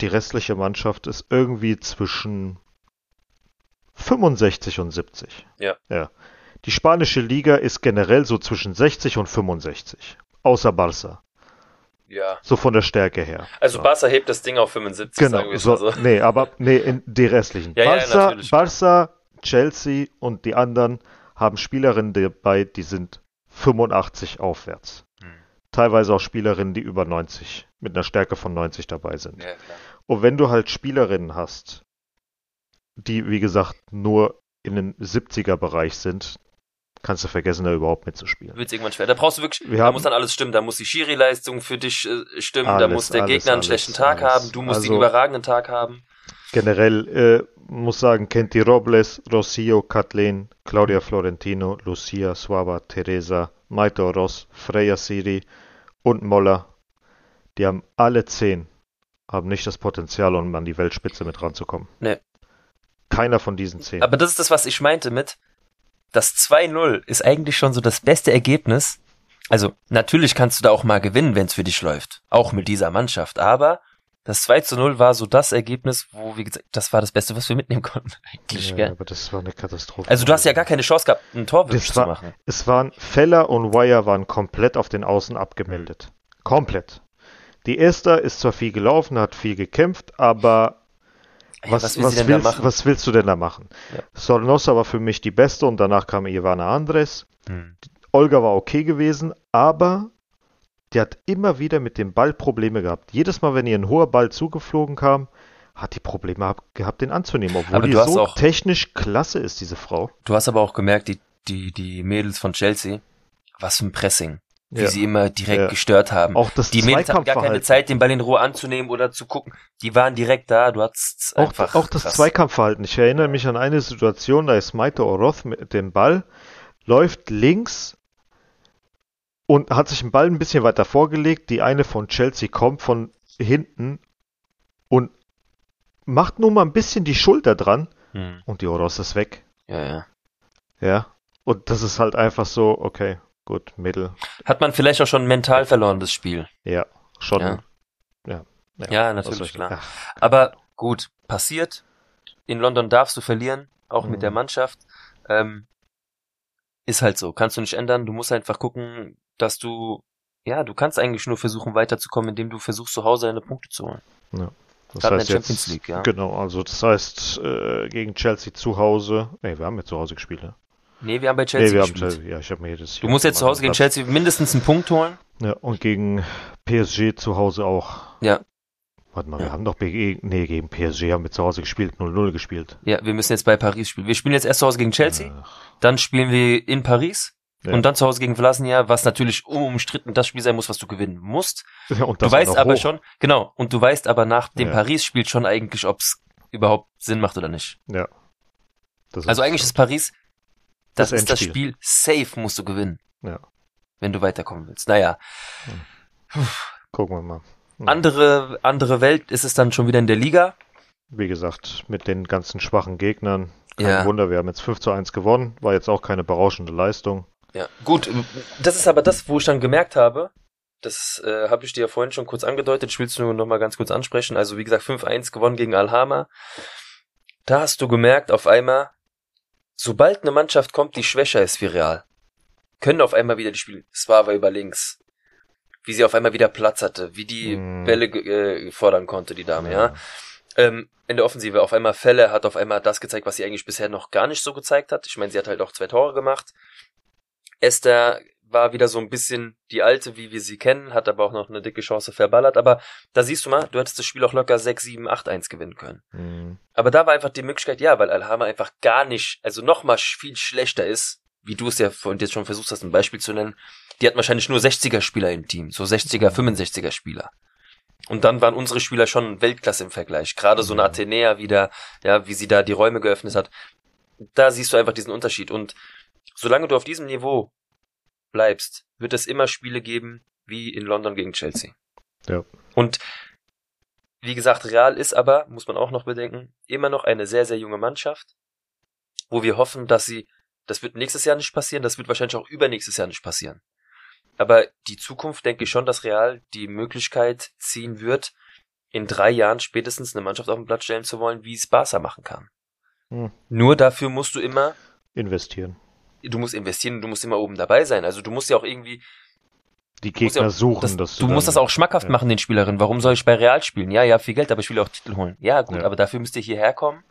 die restliche Mannschaft ist irgendwie zwischen 65 und 70. Ja. Ja. Die spanische Liga ist generell so zwischen 60 und 65. Außer Barca. Ja. So von der Stärke her. Also so. Barca hebt das Ding auf 75, Genau, sagen wir so, so. nee, aber nee, in die restlichen. Ja, ja, Barca, natürlich. Barca, Chelsea und die anderen haben Spielerinnen dabei, die sind 85 aufwärts. Hm. Teilweise auch Spielerinnen, die über 90, mit einer Stärke von 90 dabei sind. Ja. Und wenn du halt Spielerinnen hast, die, wie gesagt, nur in den 70er-Bereich sind, kannst du vergessen, da überhaupt mitzuspielen. Wird's irgendwann schwer. Da brauchst du wirklich, Wir da muss dann alles stimmen. Da muss die Schiri-Leistung für dich äh, stimmen. da Alles, muss der alles, Gegner einen alles, schlechten Tag haben. Du musst den Also- überragenden Tag haben. Generell äh, muss sagen, Kenti Robles, Rocio, Kathleen, Claudia Florentino, Lucia, Suava, Teresa, Maito Ross, Freya Siri und Moller, die haben alle zehn, haben nicht das Potenzial, um an die Weltspitze mit ranzukommen. Nee. Keiner von diesen zehn. Aber das ist das, was ich meinte mit, das 2-0 ist eigentlich schon so das beste Ergebnis. Also, natürlich kannst du da auch mal gewinnen, wenn es für dich läuft. Auch mit dieser Mannschaft. Aber das 2 zu 0 war so das Ergebnis, wo, wie gesagt, das war das Beste, was wir mitnehmen konnten, eigentlich, ja, gell? aber das war eine Katastrophe. Also, du hast ja gar keine Chance gehabt, ein Tor Das zu war- machen. Es waren Feller und Wire waren komplett auf den Außen abgemeldet. Komplett. Die Esther ist zwar viel gelaufen, hat viel gekämpft, aber Was, was will was, willst, was willst du denn da machen? Ja. Sornosa war für mich die beste und danach kam Ivana Andres. Hm. Olga war okay gewesen, aber die hat immer wieder mit dem Ball Probleme gehabt. Jedes Mal, wenn ihr ein hoher Ball zugeflogen kam, hat die Probleme hab, gehabt, den anzunehmen, obwohl Aber die du hast so auch- technisch klasse ist, diese Frau. Du hast aber auch gemerkt, die, die, die Mädels von Chelsea, was für ein Pressing. Wie Ja. sie immer direkt Ja. gestört haben. Auch das Die Mädels hatten gar keine. Zeit, den Ball in Ruhe anzunehmen oder zu gucken. Die waren direkt da. Du hattest Auch, einfach auch das krass. Zweikampfverhalten. Ich erinnere mich an eine Situation, da ist Maite Oroth mit dem Ball, läuft links und hat sich den Ball ein bisschen weiter vorgelegt. Die eine von Chelsea kommt von hinten und macht nur mal ein bisschen die Schulter dran Hm. und die Oroth ist weg. Ja, ja. Ja. Und das ist halt einfach so, okay, gut, Mittel. Hat man vielleicht auch schon mental verloren, das Spiel. Ja, schon. Ja. Ja, Ja, soll natürlich, ich- klar. Ach, Aber gut, passiert. In London darfst du verlieren, auch mit Mhm. der Mannschaft. Ähm, ist halt so. Kannst du nicht ändern. Du musst einfach gucken, dass du, ja, du kannst eigentlich nur versuchen weiterzukommen, indem du versuchst, zu Hause deine Punkte zu holen. Das Gerade in heißt der jetzt, Champions League, ja. Genau, also das heißt, äh, gegen Chelsea zu Hause. Nee, wir haben ja zu Hause gespielt, ne? Nee, wir haben bei Nee, Chelsea wir haben gespielt. Chelsea, ja, ich habe mir jedes Du musst jetzt zu Hause gegen Chelsea mindestens einen Punkt holen. Ja, und gegen PSG zu Hause auch. Ja. Warte mal, Ja. wir haben doch gegen, nee, gegen PSG haben wir zu Hause gespielt, 0-0 gespielt. Ja, wir müssen jetzt bei Paris spielen. Wir spielen jetzt erst zu Hause gegen Chelsea, Ach, dann spielen wir in Paris Ja. Und dann zu Hause gegen Vlasnia, was natürlich unumstritten das Spiel sein muss, was du gewinnen musst. Ja, und Du das weißt auch noch aber hoch. schon, genau, und du weißt aber nach dem. Paris-Spiel schon eigentlich, ob es überhaupt Sinn macht oder nicht. Ja. Das Also eigentlich ist Paris, das, Das ist das. Spiel, safe musst du gewinnen. Ja. Wenn du weiterkommen willst. Naja. Gucken wir mal. Ja. Andere, andere Welt ist es dann schon wieder in der Liga. Wie gesagt, mit den ganzen schwachen Gegnern. Kein Ja. Wunder, wir haben jetzt 5 zu 1 gewonnen. War jetzt auch keine berauschende Leistung. Ja, gut. Das ist aber das, wo ich dann gemerkt habe, das äh, habe ich dir ja vorhin schon kurz angedeutet, ich will es nur noch mal ganz kurz ansprechen. Also wie gesagt, 5-1 gewonnen gegen Alhama. Da hast du gemerkt, auf einmal, sobald eine Mannschaft kommt, die schwächer ist wie Real, können auf einmal wieder die Spiele. Slava über links. Wie sie auf einmal wieder Platz hatte, wie die Mm. Bälle äh, fordern konnte, die Dame, ja. Ähm, in der Offensive auf einmal Fälle hat auf einmal das gezeigt, was sie eigentlich bisher noch gar nicht so gezeigt hat. Ich meine, sie hat halt auch zwei Tore gemacht. Esther war wieder so ein bisschen die alte, wie wir sie kennen, hat aber auch noch eine dicke Chance verballert. Aber da siehst du mal, du hättest das Spiel auch locker 6, 7, 8, 1 gewinnen können. Mhm. Aber da war einfach die Möglichkeit, ja, weil Alhama einfach gar nicht, also noch mal sch- viel schlechter ist, wie du es ja vorhin jetzt schon versucht hast, ein Beispiel zu nennen. Die hat wahrscheinlich nur 60er Spieler im Team, so 60er, 65er Spieler. Und dann waren unsere Spieler schon Weltklasse im Vergleich. Gerade so eine Mhm. Athenea wieder, ja, wie sie da die Räume geöffnet hat. Da siehst du einfach diesen Unterschied. Und solange du auf diesem Niveau bleibst, wird es immer Spiele geben, wie in London gegen Chelsea. Ja. Und wie gesagt, Real ist aber, muss man auch noch bedenken, immer noch eine sehr, sehr junge Mannschaft, wo wir hoffen, dass sie, das wird nächstes Jahr nicht passieren, das wird wahrscheinlich auch übernächstes Jahr nicht passieren. Aber die Zukunft denke ich schon, dass Real die Möglichkeit ziehen wird, in drei Jahren spätestens eine Mannschaft auf den Platz stellen zu wollen, wie es Barca machen kann. Hm. Nur dafür musst du immer, Investieren. Du musst investieren, du musst immer oben dabei sein. Also du musst ja auch irgendwie Die musst ja Gegner auch- suchen, das, dass du musst dann- das auch schmackhaft ja. machen, den Spielerinnen. Warum soll ich bei Real spielen? Ja, ja, viel Geld, aber ich will auch Titel holen. Ja, gut, Ja. aber dafür müsst ihr hierher kommen.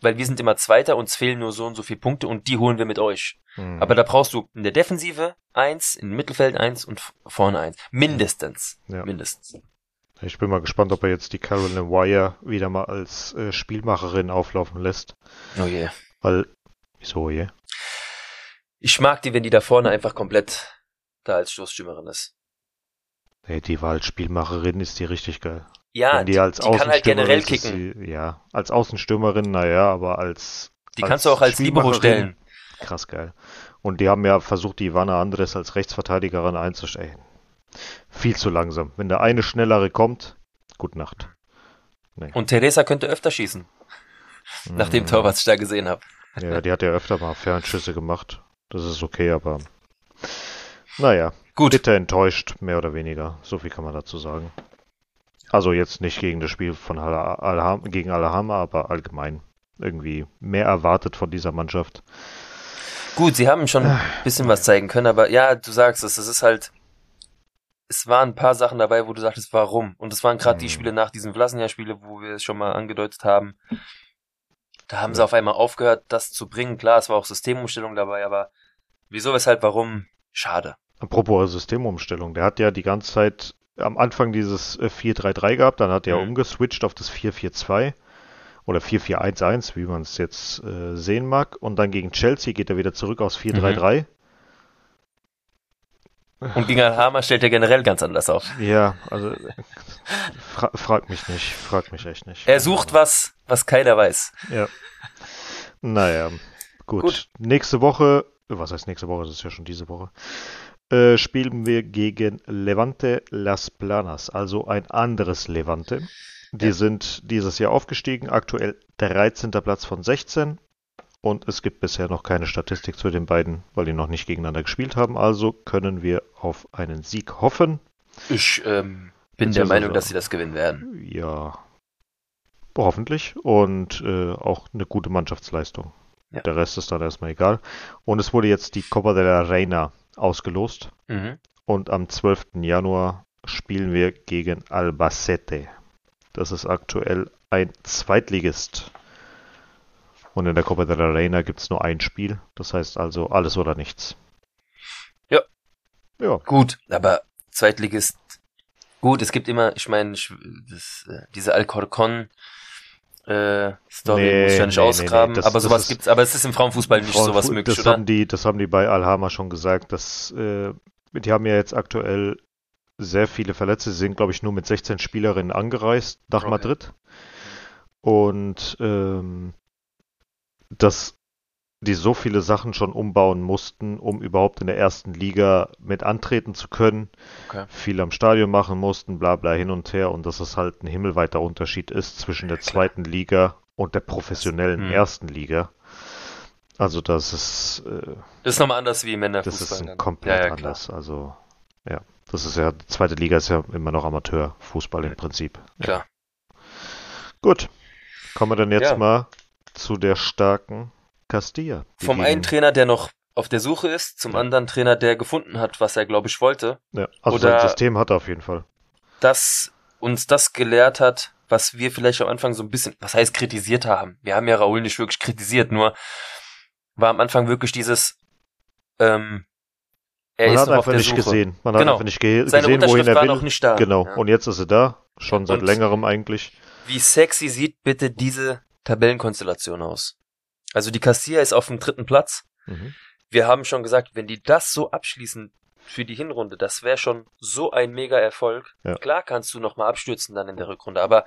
Weil wir sind immer Zweiter, uns fehlen nur so und so viele Punkte und die holen wir mit euch. Mhm. Aber da brauchst du in der Defensive eins, im Mittelfeld eins und vorne eins. Mindestens. Mindestens. Ich bin mal gespannt, ob er jetzt die Carolyn Wire wieder mal als äh, Spielmacherin auflaufen lässt. Oh je. Weil, wieso je? Ich mag die, wenn die da vorne einfach komplett da als Stoßstürmerin ist. Nee, die war als Spielmacherin, ist die richtig geil. Ja, Wenn die, die als die kann halt generell kicken. Sie, ja, als Außenstürmerin, naja, aber als Die als kannst du auch als Libero stellen. Krass geil. Und die haben ja versucht, die Ivana Andres als Rechtsverteidigerin einzustellen. Viel zu langsam. Wenn der eine schnellere kommt, gute Nacht. Nee. Und Teresa könnte öfter schießen, nach dem Tor, was ich da gesehen habe. Ja, die hat ja öfter mal Fernschüsse gemacht. Das ist okay, aber naja, Gut. bitter enttäuscht, mehr oder weniger. So viel kann man dazu sagen. Also jetzt nicht gegen das Spiel von Al gegen Alhama, aber allgemein irgendwie mehr erwartet von dieser Mannschaft. Gut, sie haben schon ein bisschen was zeigen können, aber ja, du sagst es, es ist halt, es waren ein paar Sachen dabei, wo du sagtest, warum? Und es waren gerade die Mhm. Spiele nach diesen Vlasnia-Spiele, wo wir es schon mal angedeutet haben. Da haben sie auf einmal aufgehört, das zu bringen. Klar, es war auch Systemumstellung dabei, aber wieso, weshalb, warum? Schade. Apropos Systemumstellung, der hat ja die ganze Zeit am Anfang dieses äh, 4-3-3 gehabt, dann hat er Mhm. umgeswitcht auf das 4-4-2 oder 4-4-1-1, wie man es jetzt äh, sehen mag. Und dann gegen Chelsea geht er wieder zurück aufs 4-3-3. Und gegen Alhama stellt er generell ganz anders auf. Ja, also fra frag mich nicht, frag mich echt nicht. Er sucht was, was keiner weiß. Ja. Naja, gut. Gut. Nächste Woche, was heißt nächste Woche, das ist ja schon diese Woche, äh, spielen wir gegen Levante Las Planas, also ein anderes Levante. Die Ja. sind dieses Jahr aufgestiegen, aktuell 13. Platz von 16. Und es gibt bisher noch keine Statistik zu den beiden, weil die noch nicht gegeneinander gespielt haben. Also können wir auf einen Sieg hoffen. Ich ähm, bin der Meinung, dass sie das gewinnen werden. Ja, hoffentlich. Und äh, auch eine gute Mannschaftsleistung. Ja. Der Rest ist dann erstmal egal. Und es wurde jetzt die Copa de la Reina ausgelost. Mhm. Und am 12. Januar spielen wir gegen Albacete. Das ist aktuell ein Zweitligist. Und in der Copa de la Reina gibt es nur ein Spiel. Das heißt also alles oder nichts. Ja. Ja. Gut, aber Zweitligist. Gut, es gibt immer, ich meine, äh, diese Alcorcon äh, Story Nee, muss ich ja nicht nee, ausgraben, nee, das- aber das sowas ist- gibt's, aber es ist im Frauenfußball nicht sowas Frauenfu- möglich, das oder? haben die, das haben die bei Alhama schon gesagt, dass äh, die haben ja jetzt aktuell sehr viele Verletzte. Sie sind, glaube ich, nur mit 16 Spielerinnen angereist nach Okay. Madrid. Und ähm, dass die so viele Sachen schon umbauen mussten, um überhaupt in der ersten Liga mit antreten zu können. Okay. Viel am Stadion machen mussten, bla bla hin und her. Und dass es halt ein himmelweiter Unterschied ist zwischen der zweiten Liga und der professionellen Mhm. ersten Liga. Also das ist, äh, Das ist nochmal anders wie Männerfußball. das ist ein dann. komplett ja, ja, anders. Also ja, das ist ja, die zweite Liga ist ja immer noch Amateurfußball im Prinzip. Ja. Klar. Gut, kommen wir dann jetzt Ja. mal zu der starken Castilla. Vom einen Trainer, der noch auf der Suche ist, zum Ja. anderen Trainer, der gefunden hat, was er, glaube ich, wollte, Ja, also oder- sein System hat er auf jeden Fall. dass uns das gelehrt hat, was wir vielleicht am Anfang so ein bisschen, was heißt kritisiert haben. Wir haben ja Raoul nicht wirklich kritisiert, nur war am Anfang wirklich dieses, ähm, er Man ist hat noch auf einfach der nicht Suche. gesehen. Man hat Genau. einfach nicht ge Seine gesehen, wohin er war will. noch nicht da. Genau. Ja. Und jetzt ist er da. Schon seit Und- längerem eigentlich. Wie sexy sieht bitte diese Tabellenkonstellation aus? Also die Castilla ist auf dem dritten Platz. Mhm. Wir haben schon gesagt, wenn die das so abschließen für die Hinrunde, das wäre schon so ein mega Erfolg. Ja. Klar kannst du nochmal abstürzen dann in der Rückrunde, aber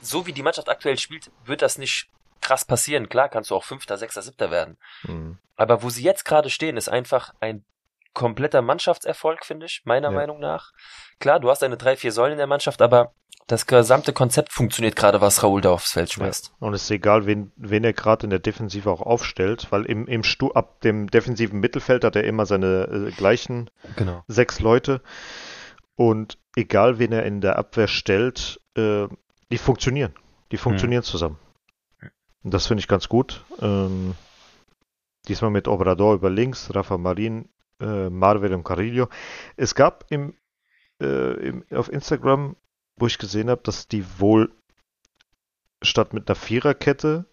so wie die Mannschaft aktuell spielt, wird das nicht krass passieren. Klar kannst du auch Fünfter, Sechster, Siebter werden. Mhm. Aber wo sie jetzt gerade stehen, ist einfach ein kompletter Mannschaftserfolg, finde ich, meiner Ja. Meinung nach. Klar, du hast deine drei, vier Säulen in der Mannschaft, aber das gesamte Konzept funktioniert gerade, was Raoul da aufs Feld schmeißt. Und es ist egal, wen, wen er gerade in der Defensive auch aufstellt, weil im, im Stu ab dem defensiven Mittelfeld hat er immer seine äh, gleichen Genau. sechs Leute. Und egal, wen er in der Abwehr stellt, äh, die funktionieren. Die funktionieren zusammen. Und das finde ich ganz gut. Ähm, diesmal mit Obrador über links, Rafa Marin, äh, Marvel und Carillo. Es gab im, äh, im, auf Instagram, wo ich gesehen habe, dass die wohl statt mit einer Viererkette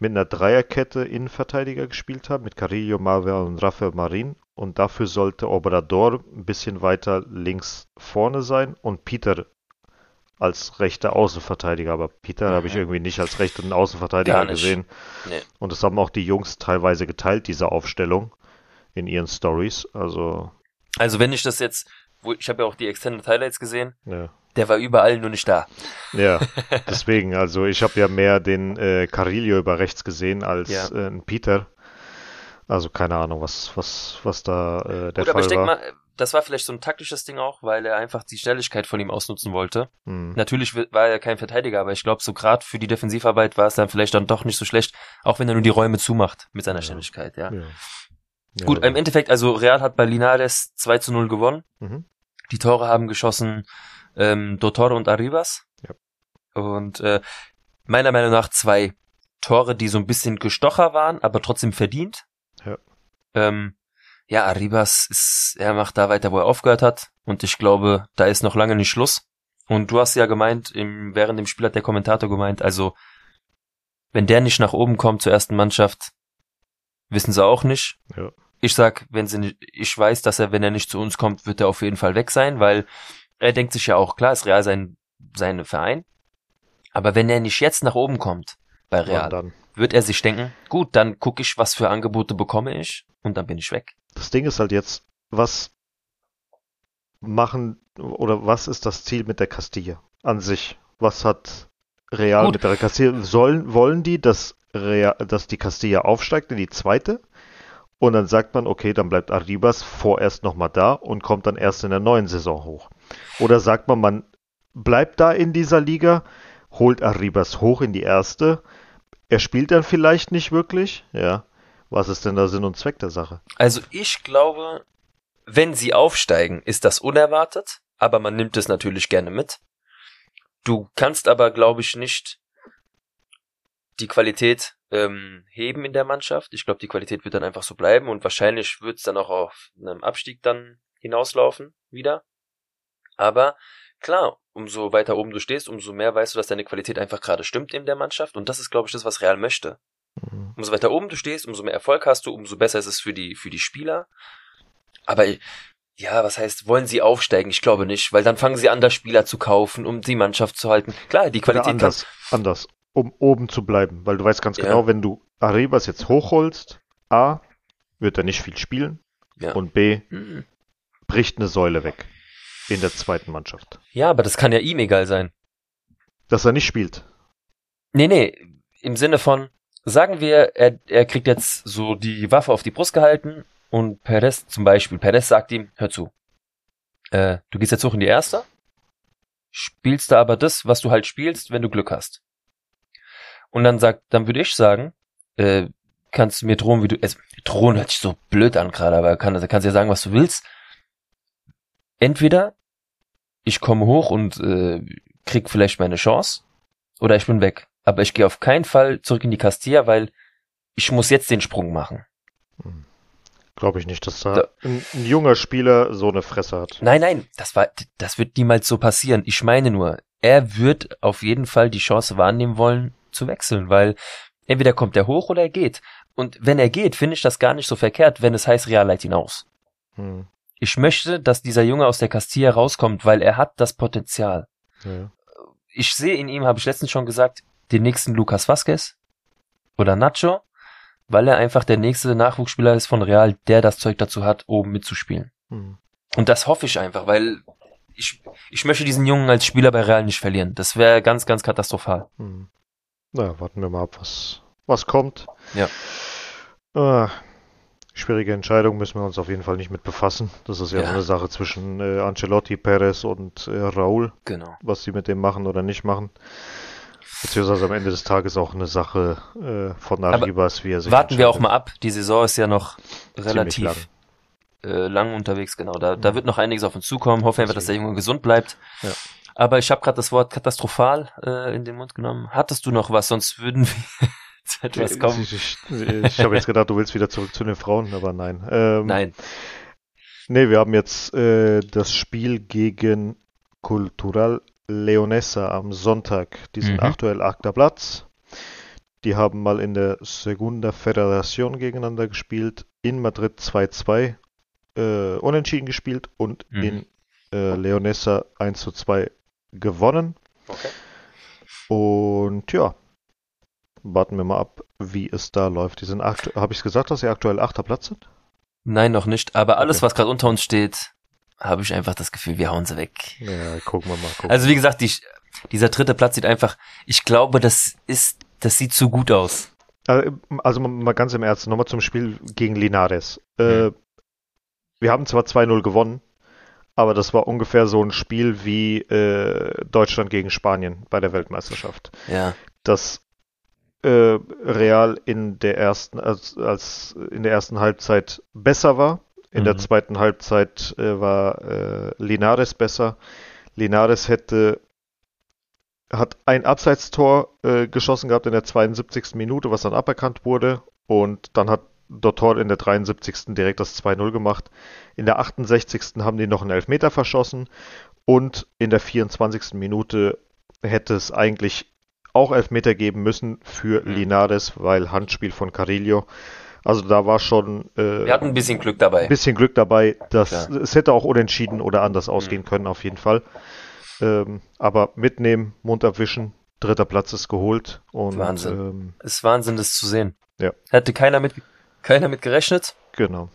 mit einer Dreierkette Innenverteidiger gespielt haben, mit Carillo, Marvel und Rafael Marin. Und dafür sollte Obrador ein bisschen weiter links vorne sein und Peter als rechter Außenverteidiger. Aber Peter Mhm. habe ich irgendwie nicht als rechten Außenverteidiger gesehen. Nee. Und das haben auch die Jungs teilweise geteilt, diese Aufstellung in ihren Stories. Also, Also wenn ich das jetzt, wo ich habe ja auch die Extended Highlights gesehen, ja. der war überall nur nicht da. Ja, deswegen, also ich habe ja mehr den äh, Carillo über rechts gesehen als Ja. äh, einen Peter. Also keine Ahnung, was, was, was da äh, der Gut, aber Fall ich denke mal, das war vielleicht so ein taktisches Ding auch, weil er einfach die Schnelligkeit von ihm ausnutzen wollte. Hm. Natürlich war er kein Verteidiger, aber ich glaube, so gerade für die Defensivarbeit war es dann vielleicht dann doch nicht so schlecht, auch wenn er nur die Räume zumacht mit seiner Ja. Schnelligkeit, ja. Ja. Ja, Gut, im Endeffekt, also Real hat bei Linares 2 zu 0 gewonnen. Mhm. Die Tore haben geschossen ähm, Dottor und Arribas. Ja. Und äh, meiner Meinung nach zwei Tore, die so ein bisschen gestocher waren, aber trotzdem verdient. Ja. Ähm, ja, Arribas ist, er macht da weiter, wo er aufgehört hat. Und ich glaube, da ist noch lange nicht Schluss. Und du hast ja gemeint, im, während dem Spiel hat der Kommentator gemeint, also wenn der nicht nach oben kommt zur ersten Mannschaft, wissen sie auch nicht. Ja. Ich sag, wenn sie nicht, ich weiß, dass er, wenn er nicht zu uns kommt, wird er auf jeden Fall weg sein, weil er denkt sich ja auch, klar, ist Real sein, sein Verein. Aber wenn er nicht jetzt nach oben kommt bei Real, dann? wird er sich denken, gut, dann gucke ich, was für Angebote bekomme ich und dann bin ich weg. Das Ding ist halt jetzt, was machen oder was ist das Ziel mit der Castilla an sich? Was hat Real Gut. mit der Castilla? Sollen, wollen die, dass, Real, dass die Castilla aufsteigt in die zweite? Und dann sagt man, okay, dann bleibt Arribas vorerst nochmal da und kommt dann erst in der neuen Saison hoch. Oder sagt man, man bleibt da in dieser Liga, holt Arribas hoch in die erste. Er spielt dann vielleicht nicht wirklich, ja. Was ist denn der Sinn und Zweck der Sache? Also ich glaube, wenn sie aufsteigen, ist das unerwartet, aber man nimmt es natürlich gerne mit. Du kannst aber, glaube ich, nicht die Qualität ähm, heben in der Mannschaft. Ich glaube, die Qualität wird dann einfach so bleiben und wahrscheinlich wird es dann auch auf einem Abstieg dann hinauslaufen wieder. Aber klar, umso weiter oben du stehst, umso mehr weißt du, dass deine Qualität einfach gerade stimmt in der Mannschaft und das ist, glaube ich, das, was Real möchte. Mhm. Umso weiter oben du stehst, umso mehr Erfolg hast du, umso besser ist es für die, für die Spieler. Aber ja, was heißt, wollen sie aufsteigen? Ich glaube nicht, weil dann fangen sie an, da Spieler zu kaufen, um die Mannschaft zu halten. Klar, die Oder Qualität anders, anders. Um oben zu bleiben, weil du weißt ganz Ja. genau, wenn du Arribas jetzt hochholst, A, wird er nicht viel spielen Ja. und B, Hm. bricht eine Säule weg in der zweiten Mannschaft. Ja, aber das kann ja ihm egal sein. Dass er nicht spielt. Nee, nee, im Sinne von, sagen wir, er, er kriegt jetzt so die Waffe auf die Brust gehalten und Perez zum Beispiel, Perez sagt ihm, hör zu, äh, du gehst jetzt hoch in die erste, spielst da aber das, was du halt spielst, wenn du Glück hast. Und dann sagt, dann würde ich sagen, äh, kannst du mir drohen, wie du, es, drohen hört sich so blöd an gerade, aber kann, kannst ja sagen, was du willst. Entweder ich komme hoch und äh, krieg vielleicht meine Chance, oder ich bin weg. Aber ich gehe auf keinen Fall zurück in die Castilla, weil ich muss jetzt den Sprung machen. Glaube ich nicht, dass da Da- ein, ein junger Spieler so eine Fresse hat. Nein, nein, das war, das wird niemals so passieren. Ich meine nur, er wird auf jeden Fall die Chance wahrnehmen wollen, zu wechseln, weil entweder kommt er hoch oder er geht. Und wenn er geht, finde ich das gar nicht so verkehrt, wenn es heißt, Real leiht ihn aus. Hm. Ich möchte, dass dieser Junge aus der Castilla rauskommt, weil er hat das Potenzial. Ja. Ich sehe in ihm, habe ich letztens schon gesagt, den nächsten Lucas Vasquez oder Nacho, weil er einfach der nächste Nachwuchsspieler ist von Real, der das Zeug dazu hat, oben mitzuspielen. Hm. Und das hoffe ich einfach, weil ich, ich möchte diesen Jungen als Spieler bei Real nicht verlieren. Das wäre ganz, ganz katastrophal. Hm. Na, warten wir mal ab, was, was kommt. Ja. Ah, schwierige Entscheidung müssen wir uns auf jeden Fall nicht mit befassen. Das ist ja, Ja. eine Sache zwischen äh, Ancelotti, Perez und äh, Raúl, Genau. was sie mit dem machen oder nicht machen. Beziehungsweise am Ende des Tages auch eine Sache äh, von Arribas, wie er sich Warten wir auch mal ab. Die Saison ist ja noch relativ lang. äh, lang unterwegs, genau. Da, da wird noch einiges auf uns zukommen. Hoffen wir, dass der. Junge gesund bleibt. Ja. Aber ich habe gerade das Wort katastrophal äh, in den Mund genommen. Hattest du noch was? Sonst würden wir zu etwas kommen. Ich, ich, ich habe jetzt gedacht, du willst wieder zurück zu den Frauen, aber nein. Ähm, Nein. Nee, wir haben jetzt äh, das Spiel gegen Cultural Leonesa am Sonntag. Die sind Mhm. aktuell achter Platz. Die haben mal in der Segunda Federación gegeneinander gespielt. In Madrid 2-2 äh, unentschieden gespielt und Mhm. in äh, Leonesa 1 zu 2 gewonnen. Okay. Und ja, warten wir mal ab, wie es da läuft. Die sind aktu- habe ich gesagt, dass sie aktuell achter Platz sind? Nein, noch nicht. Aber alles, Okay. was gerade unter uns steht, habe ich einfach das Gefühl, wir hauen sie weg. Ja, gucken wir mal. Gucken. Also wie gesagt, die, dieser dritte Platz sieht einfach, ich glaube, das ist, das sieht zu gut aus. Äh, Also mal- ganz im Ernst, nochmal zum Spiel gegen Linares. Äh, wir haben zwar 2-0 gewonnen, aber das war ungefähr so ein Spiel wie äh, Deutschland gegen Spanien bei der Weltmeisterschaft. Ja. Das äh, Real in der ersten, als, als in der ersten Halbzeit besser war. In der Mhm. zweiten Halbzeit äh, war äh, Linares besser. Linares hätte hat ein Abseitstor äh, geschossen gehabt in der 72. Minute, was dann aberkannt wurde. Und dann hat Dottor in der 73. direkt das 2-0 gemacht. In der 68. haben die noch einen Elfmeter verschossen. Und in der 24. Minute hätte es eigentlich auch Elfmeter geben müssen für Mhm. Linares, weil Handspiel von Carillo. Also da war schon äh, Wir hatten ein bisschen Glück dabei. ein bisschen Glück dabei. Dass. Mhm. es hätte auch unentschieden oder anders ausgehen können, auf jeden Fall. Ähm, aber mitnehmen, Mund abwischen, dritter Platz ist geholt. Und Wahnsinn. Ähm, ist Wahnsinn, das zu sehen. Ja. Hätte keiner mit, keiner mit gerechnet. genau.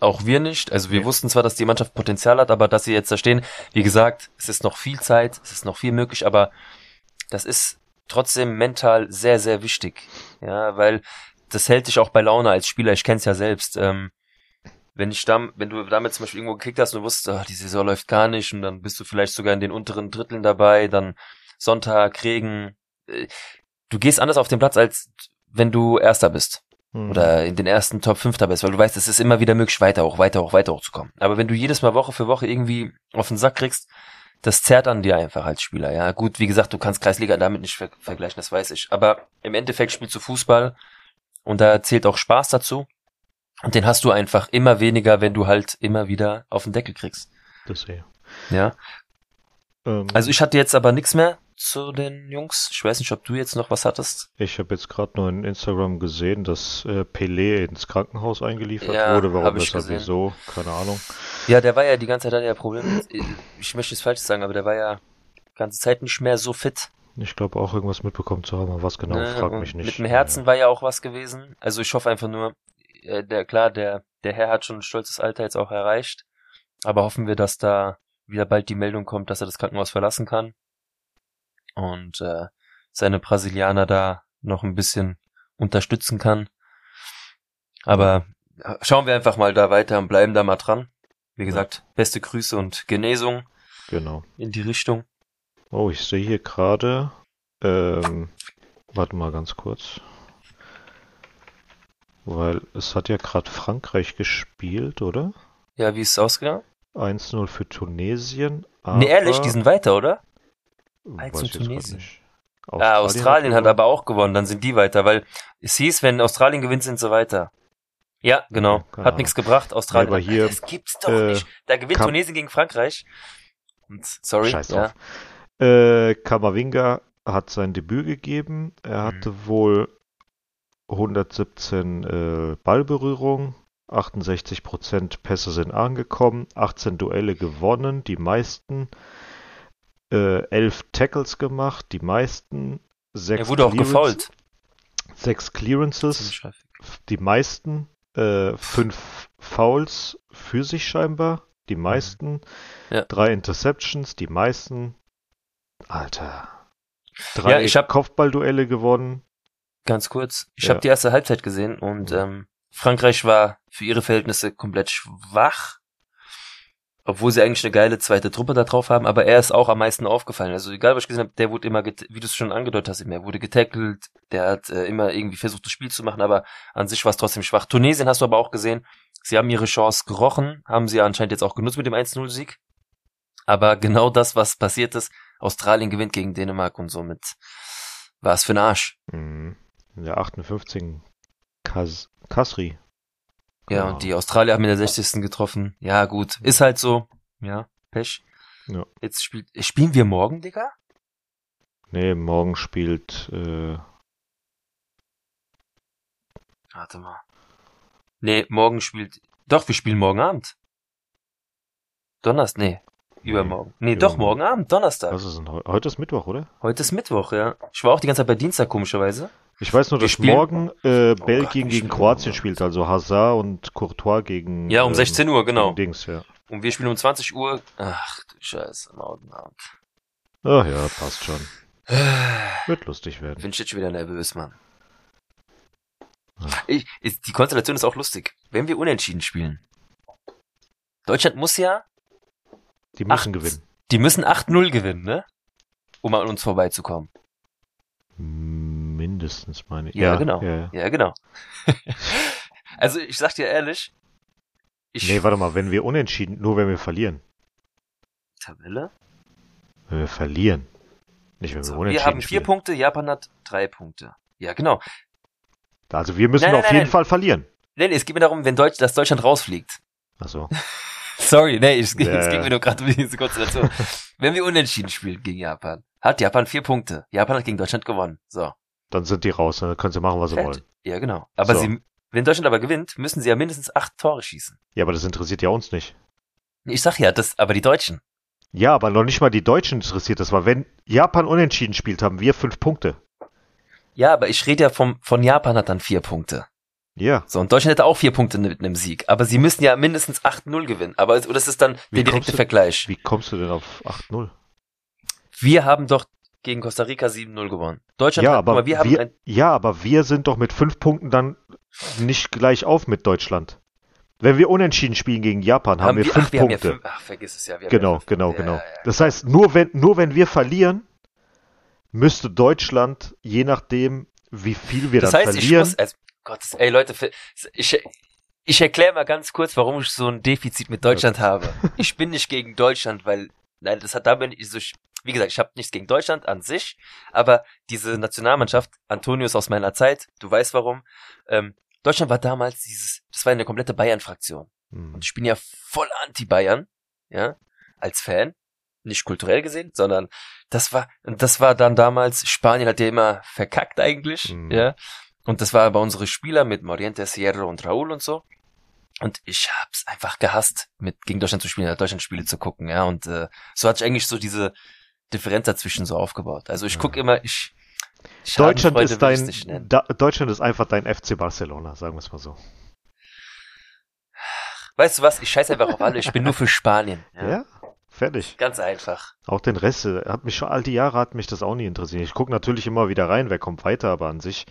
Auch wir nicht. Also wir wussten zwar, dass die Mannschaft Potenzial hat, aber dass sie jetzt da stehen, wie gesagt, es ist noch viel Zeit, es ist noch viel möglich, aber das ist trotzdem mental sehr, sehr wichtig. Ja, weil das hält dich auch bei Laune als Spieler, ich kenn's ja selbst. Ähm, wenn ich da, wenn du damit zum Beispiel irgendwo gekickt hast und du wusstest, ach, die Saison läuft gar nicht und dann bist du vielleicht sogar in den unteren Dritteln dabei, dann Sonntag, Regen, äh, du gehst anders auf den Platz, als wenn du Erster bist Hm. oder in den ersten Top 5 dabei ist, weil du weißt, es ist immer wieder möglich, weiter hoch, weiter hoch, weiter hoch zu kommen. Aber wenn du jedes Mal Woche für Woche irgendwie auf den Sack kriegst, das zerrt an dir einfach als Spieler. Ja, gut, wie gesagt, du kannst Kreisliga damit nicht ver vergleichen, das weiß ich. Aber im Endeffekt spielst du Fußball und da zählt auch Spaß dazu. Und den hast du einfach immer weniger, wenn du halt immer wieder auf den Deckel kriegst. Das sehe. Ja. Ähm, Also ich hatte jetzt aber nichts mehr zu den Jungs. Ich weiß nicht, ob du jetzt noch was hattest. ich habe jetzt gerade nur in Instagram gesehen, dass äh, Pelé ins Krankenhaus eingeliefert Ja, wurde. Warum, hab ich weshalb, gesehen. wieso? Keine Ahnung. Ja, der war ja die ganze Zeit, hatte ja Probleme. Ich möchte es falsch sagen, aber der war ja die ganze Zeit nicht mehr so fit. Ich glaube auch irgendwas mitbekommen zu haben, aber was genau, Ne, frag mich nicht. Mit dem Herzen war ja auch was gewesen. Also ich hoffe einfach nur, äh, der klar, der der Herr hat schon ein stolzes Alter jetzt auch erreicht, aber hoffen wir, dass da wieder bald die Meldung kommt, dass er das Krankenhaus verlassen kann und äh, seine Brasilianer da noch ein bisschen unterstützen kann. Aber äh, schauen wir einfach mal da weiter und bleiben da mal dran. Wie gesagt, beste Grüße und Genesung Genau. in die Richtung. Oh, ich sehe hier gerade, ähm, warte mal ganz kurz. Weil es hat ja gerade Frankreich gespielt, oder? Ja, wie ist es ausgegangen? 1-0 für Tunesien. Aber nee, ehrlich, die sind weiter, oder? Weiß 1 zu ich jetzt grad Tunesien. nicht. Ah, Australien hat gewonnen. aber auch gewonnen, dann sind die weiter, weil es hieß, wenn Australien gewinnt, sind sie weiter. Ja, genau. Okay, keine Hat nichts gebracht, Australien. Nee, aber hier, das gibt's doch äh, nicht. Da gewinnt Kam- Tunesien gegen Frankreich. Und, sorry, Scheiß ja. drauf. Äh, Kamavinga hat sein Debüt gegeben. Er Mhm. hatte wohl 117 äh, Ballberührungen, 68% Pässe sind angekommen, 18 Duelle gewonnen, die meisten, äh, 11 Tackles gemacht, die meisten, 6 Er wurde auch gefault. 6 Clearances, die meisten, äh, 5 Fouls für sich scheinbar, die meisten, Mhm. Ja. drei Interceptions, die meisten. Alter. Ja, Drei ich hab- Kopfballduelle gewonnen. Ganz kurz. Ich Ja. habe die erste Halbzeit gesehen und ähm, Frankreich war für ihre Verhältnisse komplett schwach. Obwohl sie eigentlich eine geile zweite Truppe da drauf haben, aber er ist auch am meisten aufgefallen. Also egal, was ich gesehen habe, der wurde immer, wie du es schon angedeutet hast, er wurde getackelt, der hat äh, immer irgendwie versucht, das Spiel zu machen, aber an sich war es trotzdem schwach. Tunesien hast du aber auch gesehen, sie haben ihre Chance gerochen, haben sie anscheinend jetzt auch genutzt mit dem 1-0-Sieg. Aber genau das, was passiert ist, Australien gewinnt gegen Dänemark und somit war es für den Arsch. Mhm. In der 58. Kas Kasri. Ja, Genau. und die Australier haben in der 60. getroffen. Ja, gut. Ist halt so. Ja, Pech. Ja. Jetzt spielt, spielen wir morgen, Digga? Nee, morgen spielt äh, Warte mal. Nee, morgen spielt, doch, wir spielen morgen Abend. Donnerstag, nee. Übermorgen. Nee, doch, übermorgen. morgen Abend, Donnerstag. was ist denn heu heute? ist Mittwoch, oder? Heute ist Mittwoch, ja. Ich war auch die ganze Zeit bei Dienstag, komischerweise. Ich weiß nur, dass spielen- morgen äh, Oh Belgien gegen Kroatien morgen. spielt, also Hazard und Courtois gegen Ja, um ähm, 16 Uhr, genau. Dings, ja. Und wir spielen um 20 Uhr. Ach, du Scheiße, morgen Abend. Ach ja, passt schon. Wird lustig werden. Bin ich jetzt schon wieder nervös, Mann. Ja. Ich, ist, die Konstellation ist auch lustig. Wenn wir unentschieden spielen. Deutschland muss ja, Die müssen Acht. gewinnen. die müssen 8-0 gewinnen, ne? Um an uns vorbeizukommen. Mindestens meine ich. Ja, genau. Ja, ja. Ja, genau. also ich sag dir ehrlich, ich Nee, warte mal, wenn wir unentschieden, nur wenn wir verlieren. Tabelle. Wenn wir verlieren. Nicht, wenn wir So, unentschieden wir haben vier spielen. Punkte, Japan hat drei Punkte. Ja, genau. Also wir müssen Nein, auf nein, jeden nein. Fall verlieren. Nee, nee, es geht mir darum, wenn Deutsch, dass Deutschland rausfliegt. Achso. Sorry, nee, es, Ja, es ja. geht mir nur gerade um diese Konstellation. wenn wir unentschieden spielen gegen Japan, hat Japan vier Punkte. Japan hat gegen Deutschland gewonnen. So. Dann sind die raus, dann können sie machen, was sie wollen. Ja, genau. Aber So. sie, wenn Deutschland aber gewinnt, müssen sie ja mindestens acht Tore schießen. Ja, aber das interessiert ja uns nicht. Ich sag ja, das, aber die Deutschen. Ja, aber noch nicht mal die Deutschen interessiert das, weil wenn Japan unentschieden spielt, haben wir fünf Punkte. Ja, aber ich rede ja vom, von Japan hat dann vier Punkte. Ja. So, und Deutschland hätte auch vier Punkte mit einem Sieg. Aber sie müssen ja mindestens 8-0 gewinnen. Aber das ist dann Wie der direkte du- Vergleich. Wie kommst du denn auf 8-0? Wir haben doch gegen Costa Rica 7-0 gewonnen. Deutschland Ja, hat, aber mal, wir haben wir, ein, ja, aber wir sind doch mit fünf Punkten dann nicht gleich auf mit Deutschland. Wenn wir unentschieden spielen gegen Japan, haben, wir fünf ach, wir haben ja Punkte. fünf, ach, vergiss es ja. Wir haben Genau, ja genau, Punkte. genau. Ja, ja, ja. Das heißt, nur wenn, nur wenn wir verlieren, müsste Deutschland, je nachdem, wie viel wir das dann heißt, ich verlieren, muss, also, Gottes, ey Leute, ich, ich erkläre mal ganz kurz, warum ich so ein Defizit mit Deutschland habe. Ich bin nicht gegen Deutschland, weil, nein, das hat da bin ich so, wie gesagt, ich habe nichts gegen Deutschland an sich, aber diese Nationalmannschaft, Antonio ist aus meiner Zeit, du weißt warum, ähm, Deutschland war damals dieses, das war eine komplette Bayern-Fraktion. Hm. Und ich bin ja voll anti-Bayern, ja, als Fan. Nicht kulturell gesehen, sondern das war, und das war dann damals, Spanien hat ja immer verkackt eigentlich, Mhm. ja. Und das war aber unsere Spieler mit Moriente, Sierra und Raúl und so. Und ich hab's einfach gehasst, mit gegen Deutschland zu spielen, Deutschland Spiele zu gucken, ja. Und äh, so hatte ich eigentlich so diese Differenz dazwischen so aufgebaut. Also ich gucke immer, ich Deutschland ist dein, da, Deutschland ist einfach dein FC Barcelona, sagen wir es mal so. Weißt du was? Ich scheiße einfach auf alle. Ich bin nur für Spanien. Ja, Ja? Fertig. Ganz einfach. Auch den Rest, äh, hat mich schon all die Jahre hat mich das auch nie interessiert. Ich gucke natürlich immer wieder rein, wer kommt weiter, aber an sich.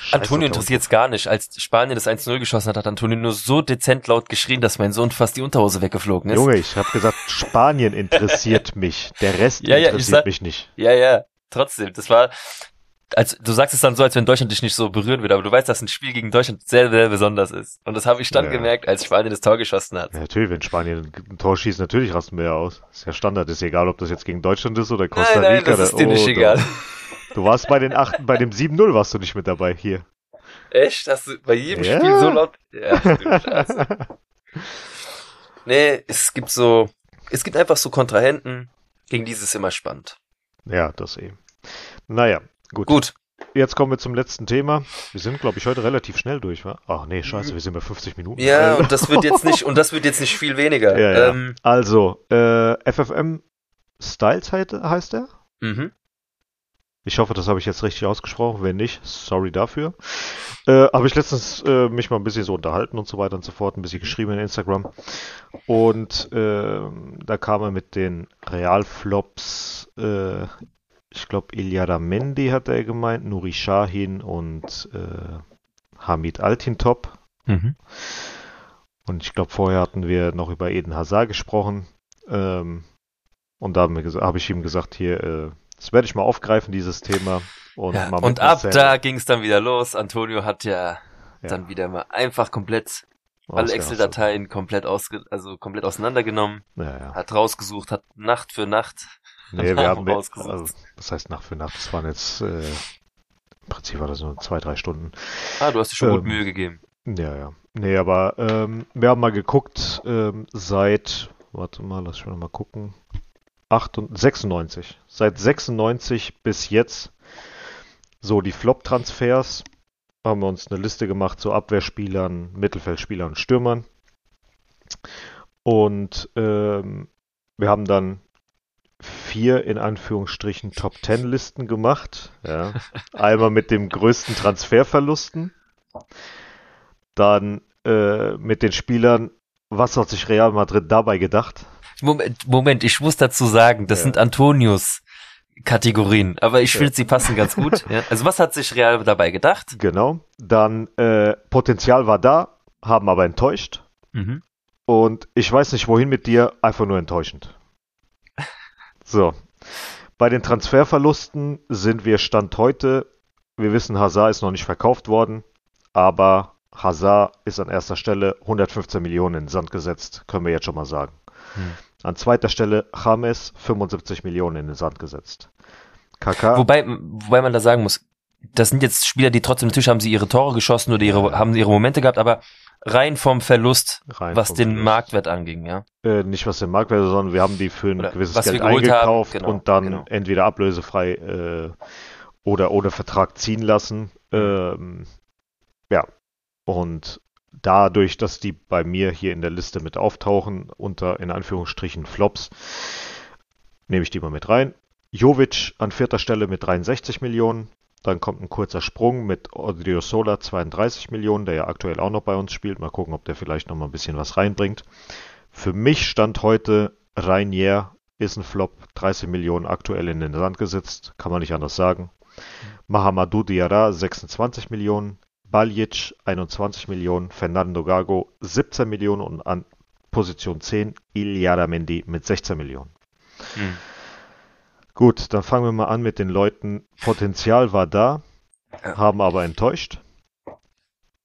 scheiß Antonio interessiert es gar nicht. Als Spanien das 1-0 geschossen hat, hat Antonio nur so dezent laut geschrien, dass mein Sohn fast die Unterhose weggeflogen ist. Junge, ich habe gesagt, Spanien interessiert mich. Der Rest Ja, ja, interessiert sag- mich nicht. Ja, ja, trotzdem. Das war, als du sagst es dann so, als wenn Deutschland dich nicht so berühren würde, aber du weißt, dass ein Spiel gegen Deutschland sehr, sehr besonders ist. Und das habe ich dann Ja. gemerkt, als Spanien das Tor geschossen hat. Ja, natürlich, wenn Spanien ein Tor schießt, natürlich rasten wir ja aus. Ist ja Standard, ist egal, ob das jetzt gegen Deutschland ist oder Costa nein, Rica. nein, das ist dir oder- nicht oh, egal. Du, du warst bei den achten, bei dem 7-0 warst du nicht mit dabei, hier. Echt? Hast du bei jedem Ja. Spiel so laut? Ja, du Scheiße. Nee, es gibt so, es gibt einfach so Kontrahenten, gegen die ist es immer spannend. ja, das eben. Naja, gut. Gut, Jetzt kommen wir zum letzten Thema. Wir sind, glaube ich, heute relativ schnell durch, wa? Ach nee, scheiße, wir sind bei 50 Minuten. ja, Alter. und das wird jetzt nicht, und das wird jetzt nicht viel weniger. Ja, ja. Ähm, Also, äh, FFM Styles heißt, heißt er? mhm. Ich hoffe, das habe ich jetzt richtig ausgesprochen. Wenn nicht, sorry dafür. Äh, habe ich letztens äh, mich mal ein bisschen so unterhalten und so weiter und so fort, ein bisschen geschrieben in Instagram. Und ähm, da kam er mit den Realflops, äh, ich glaube, Iliada Mendy hat er gemeint, Nuri Shahin und äh, Hamid Altintop. Mhm. Und ich glaube, vorher hatten wir noch über Eden Hazard gesprochen. Ähm, und da habe hab ich ihm gesagt, hier, äh, das werde ich mal aufgreifen, dieses Thema. Und, Ja, und ab da ging es dann wieder los. Antonio hat ja, Ja. dann wieder mal einfach komplett alle. Excel-Dateien komplett ausge also komplett auseinandergenommen, ja. hat rausgesucht, hat Nacht für Nacht. Nee, wir haben, rausgesucht. also, das heißt Nacht für Nacht, das waren jetzt, äh, im Prinzip war das nur zwei, drei Stunden. Ah, du hast dir schon gut Ähm, Mühe gegeben. Ja, ja. Nee, aber ähm, wir haben mal geguckt, ähm, seit, warte mal, lass ich mal mal gucken, 98, 96. Seit 96 bis jetzt, so die Flop-Transfers, haben wir uns eine Liste gemacht zu Abwehrspielern, Mittelfeldspielern und Stürmern. Und ähm, wir haben dann vier in Anführungsstrichen Top Ten Listen gemacht. Ja. Einmal mit dem größten Transferverlusten. Dann äh, mit den Spielern, was hat sich Real Madrid dabei gedacht? Moment, Moment, ich muss dazu sagen, das Ja. sind Antonios Kategorien, aber ich Ja. finde, sie passen ganz gut. ja. Also was hat sich Real dabei gedacht? Genau. Dann äh, Potenzial war da, haben aber enttäuscht. Mhm. Und ich weiß nicht wohin mit dir, einfach nur enttäuschend. So. Bei den Transferverlusten sind wir Stand heute. Wir wissen, Hazard ist noch nicht verkauft worden, aber Hazard ist an erster Stelle 115 Millionen in den Sand gesetzt, können wir jetzt schon mal sagen. Hm. An zweiter Stelle James 75 Millionen in den Sand gesetzt. KK Wobei, wobei man da sagen muss, das sind jetzt Spieler, die trotzdem natürlich haben sie ihre Tore geschossen oder ihre, haben ihre Momente gehabt, aber rein vom Verlust, rein was vom den Verlust. Marktwert anging, ja. Äh, nicht was den Marktwert, sondern wir haben die für ein Oder gewisses Geld geholt haben, eingekauft genau, und dann genau. entweder ablösefrei äh, oder ohne Vertrag ziehen lassen. Ähm, ja. Und dadurch, dass die bei mir hier in der Liste mit auftauchen, unter in Anführungsstrichen Flops, nehme ich die mal mit rein. Jovic an vierter Stelle mit 63 Millionen. Dann kommt ein kurzer Sprung mit Odriozola 32 Millionen, der ja aktuell auch noch bei uns spielt. Mal gucken, ob der vielleicht noch mal ein bisschen was reinbringt. Für mich stand heute Rainier ist ein Flop, 30 Millionen aktuell in den Sand gesetzt, kann man nicht anders sagen. Mahamadou Diarra 26 Millionen, Baljic 21 Millionen, Fernando Gago 17 Millionen und an Position 10 Iliada Mendy mit 16 Millionen. Hm. Gut, dann fangen wir mal an mit den Leuten. Potenzial war da, haben aber enttäuscht.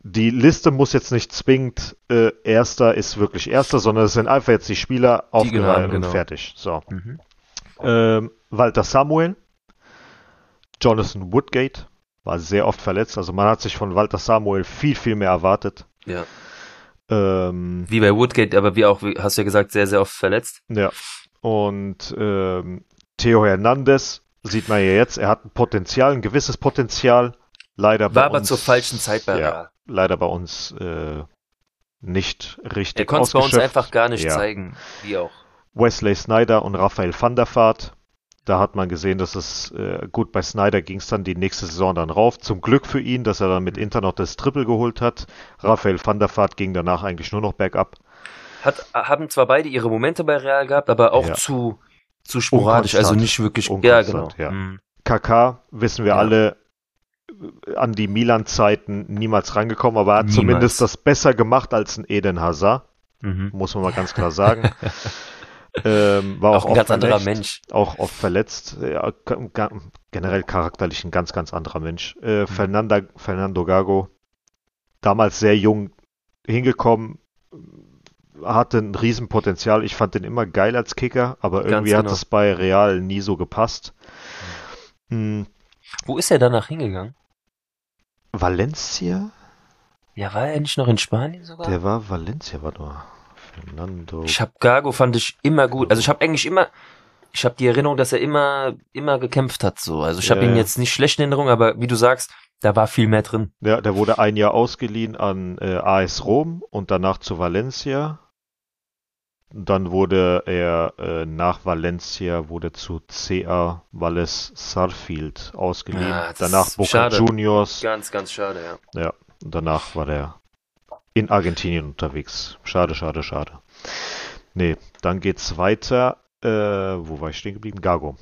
Die Liste muss jetzt nicht zwingend äh, Erster ist wirklich Erster, sondern es sind einfach jetzt die Spieler aufgereiht genau. und fertig. So. Mhm. Ähm, Walter Samuel, Jonathan Woodgate war sehr oft verletzt. Also man hat sich von Walter Samuel viel, viel mehr erwartet. Ja. Ähm, Wie bei Woodgate, aber wie auch, hast du ja gesagt, sehr, sehr oft verletzt. ja. Und ähm, Theo Hernandez sieht man ja jetzt, er hat ein Potenzial, ein gewisses Potenzial. Leider bei War aber uns, zur falschen Zeit bei ja, leider bei uns äh, nicht richtig Der konnte es bei uns einfach gar nicht Ja. zeigen. Wie auch. Wesley Snyder und Raphael van der Vaart. da hat man gesehen, dass es äh, gut bei Snyder ging es dann die nächste Saison dann rauf. Zum Glück für ihn, dass er dann mit Inter noch das Triple geholt hat. Raphael van der Vaart ging danach eigentlich nur noch bergab. Hat, haben zwar beide ihre Momente bei Real gehabt, aber auch Ja. zu, zu sporadisch, also nicht wirklich. Ja, genau. ja. Mhm. KK, wissen wir Ja. alle, an die Milan-Zeiten niemals rangekommen, aber er hat Niemals. zumindest das besser gemacht als ein Eden Hazard, Mhm. muss man mal ganz klar sagen. ähm, war auch, Auch ein oft ganz anderer verletzt, Mensch. Auch oft verletzt. Ja, generell charakterlich ein ganz, ganz anderer Mensch. Mhm. Äh, Fernanda, Fernando Gago, damals sehr jung hingekommen, hatte ein Riesenpotenzial. Ich fand den immer geil als Kicker, aber Ganz irgendwie hat genau. es bei Real nie so gepasst. Hm, Wo ist er danach hingegangen? Valencia? Ja, war er nicht noch in Spanien sogar? Der war Valencia, warte mal. Fernando. Ich hab Gago fand ich immer gut. Also ich habe eigentlich immer, ich habe die Erinnerung, dass er immer, immer gekämpft hat. So, also ich habe Ja, ihn jetzt nicht schlecht in Erinnerung, aber wie du sagst, da war viel mehr drin. Ja, der wurde ein Jahr ausgeliehen an äh, AS Rom und danach zu Valencia. Dann wurde er äh, nach Valencia wurde zu CA Valles Sarfield ausgeliehen. Ja, das danach Boca schade. Juniors. Ganz, ganz schade, ja. Ja, danach war der in Argentinien unterwegs. Schade, schade, schade. Nee, dann geht's weiter. Äh, wo war ich stehen geblieben? Gago.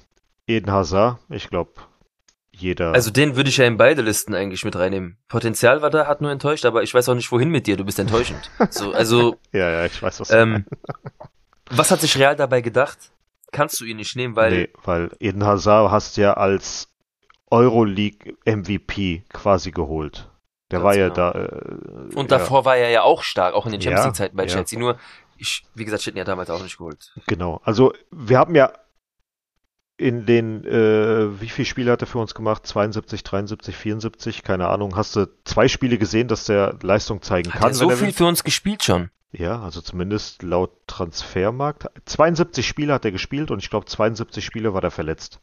Eden Hazard, ich glaube, jeder. Also den würde ich ja in beide Listen eigentlich mit reinnehmen. Potenzial war da, hat nur enttäuscht, aber ich weiß auch nicht wohin mit dir. Du bist enttäuschend. So, also ja, ja, ich weiß, was ähm, was hat sich Real dabei gedacht? Kannst du ihn nicht nehmen, weil nee, weil Eden Hazard hast ja als Euroleague MVP quasi geholt. Der war ja genau. da. Äh, und ja, davor war er ja auch stark, auch in den Champions Ja, League Zeiten bei ja. Chelsea. Nur ich, wie gesagt, ich hätte ihn ja damals auch nicht geholt. Genau. Also wir haben ja in den, äh, wie viele Spiele hat er für uns gemacht? 72, 73, 74, keine Ahnung. Hast du zwei Spiele gesehen, dass der Leistung zeigen Hat kann, er so er viel für uns gespielt schon? Ja, also zumindest laut Transfermarkt. 72 Spiele hat er gespielt und ich glaube 72 Spiele war er verletzt.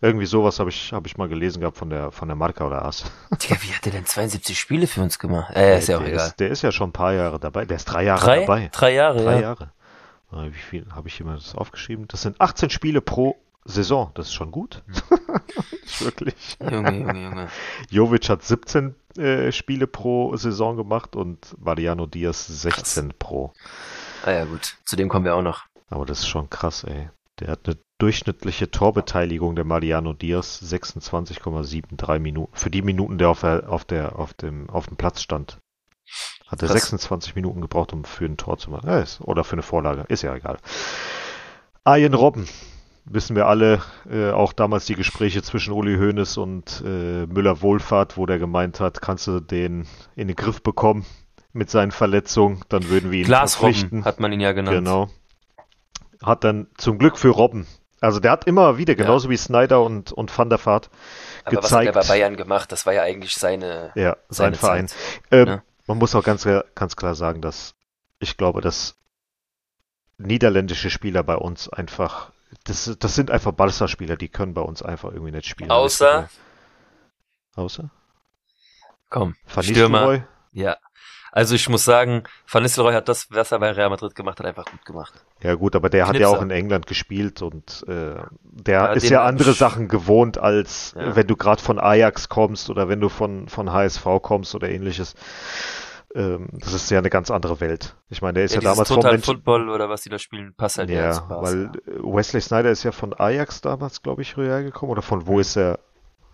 Irgendwie sowas habe ich, habe ich mal gelesen gehabt von der, von der Marca oder AS. Digga, wie hat er denn 72 Spiele für uns gemacht? Äh, ist ja auch der egal. Ist, der ist ja schon ein paar Jahre dabei. Der ist drei Jahre Drei? dabei. Drei Jahre, Drei ja. Jahre. Äh, Wie viel habe ich immer das aufgeschrieben? Das sind 18 Spiele pro Saison. Das ist schon gut. Wirklich. Junge, Junge, Junge. Jovic hat 17 äh, Spiele pro Saison gemacht und Mariano Diaz 16 pro. Ah ja, gut. Zu dem kommen wir auch noch. Aber das ist schon krass, ey. Der hat eine durchschnittliche Torbeteiligung der Mariano Diaz 26,73 Minuten. Für die Minuten, der auf, der, auf, der, auf, dem, auf dem Platz stand. Hat er Krass. 26 Minuten gebraucht, um für ein Tor zu machen. Ja, ist, oder für eine Vorlage. Ist ja egal. Arjen Robben. Wissen wir alle, äh, auch damals die Gespräche zwischen Uli Hoeneß und äh, Müller-Wohlfahrt, wo der gemeint hat, kannst du den in den Griff bekommen mit seinen Verletzungen, dann würden wir ihn Glasrobben verpflichten. hat man ihn ja genannt. Genau. Hat dann zum Glück für Robben. Also der hat immer wieder, genauso wie Snyder und, und Van der Vaart, Aber was hat er gezeigt. bei Bayern gemacht? Das war ja eigentlich seine, ja, sein seine Verein. Ähm, ne? Man muss auch ganz, ganz klar sagen, dass ich glaube, dass niederländische Spieler bei uns einfach, das, das sind einfach Barca-Spieler, die können bei uns einfach irgendwie nicht spielen. Außer- Außer? Komm, Van Stürmer. Nistelrooy? Ja. Also ich muss sagen, Van Nistelrooy hat das, was er bei Real Madrid gemacht hat, einfach gut gemacht. Ja gut, aber der hat ja Knipser. auch in England gespielt und äh, der Ja, ist ja andere Sachen gewohnt, als Ja. wenn du gerade von Ajax kommst oder wenn du von, von HSV kommst oder ähnliches. Ähm, das ist ja eine ganz andere Welt. Ich meine, der ist ja, dieses damals vom Total Menschen. Football oder was die da spielen, passt halt Ja, Barca. weil äh, Wesley Snyder ist ja von Ajax damals, glaube ich, rüber gekommen. Oder von wo ist er?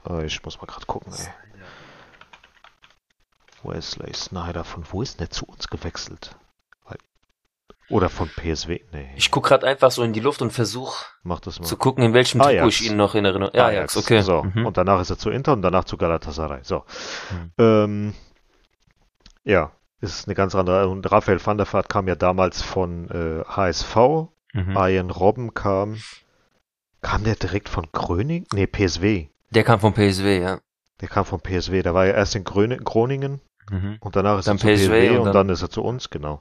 Äh, ich muss mal gerade gucken, ey. Wesley Snyder, von wo ist der zu uns gewechselt? Oder von PSW? Nee, Ich guck gerade einfach so in die Luft und versuche zu gucken, in welchem Ajax. Trikot ich ihn noch in Erinnerung. Ja, Ajax, okay. So, Mhm. und danach ist er zu Inter und danach zu Galatasaray. So. Mhm. Ähm, ja, ist eine ganz andere. Und Raphael van der Vaart kam ja damals von äh, HSV. Mhm. Arjen Robben kam. Kam der direkt von Gröning? Nee, PSW. Der kam vom PSW, ja. Der kam von PSW. Der war ja erst in Gröne, Groningen Mhm. und danach ist Dann er zu PSW PSW und, und dann, dann- ist er zu uns, genau.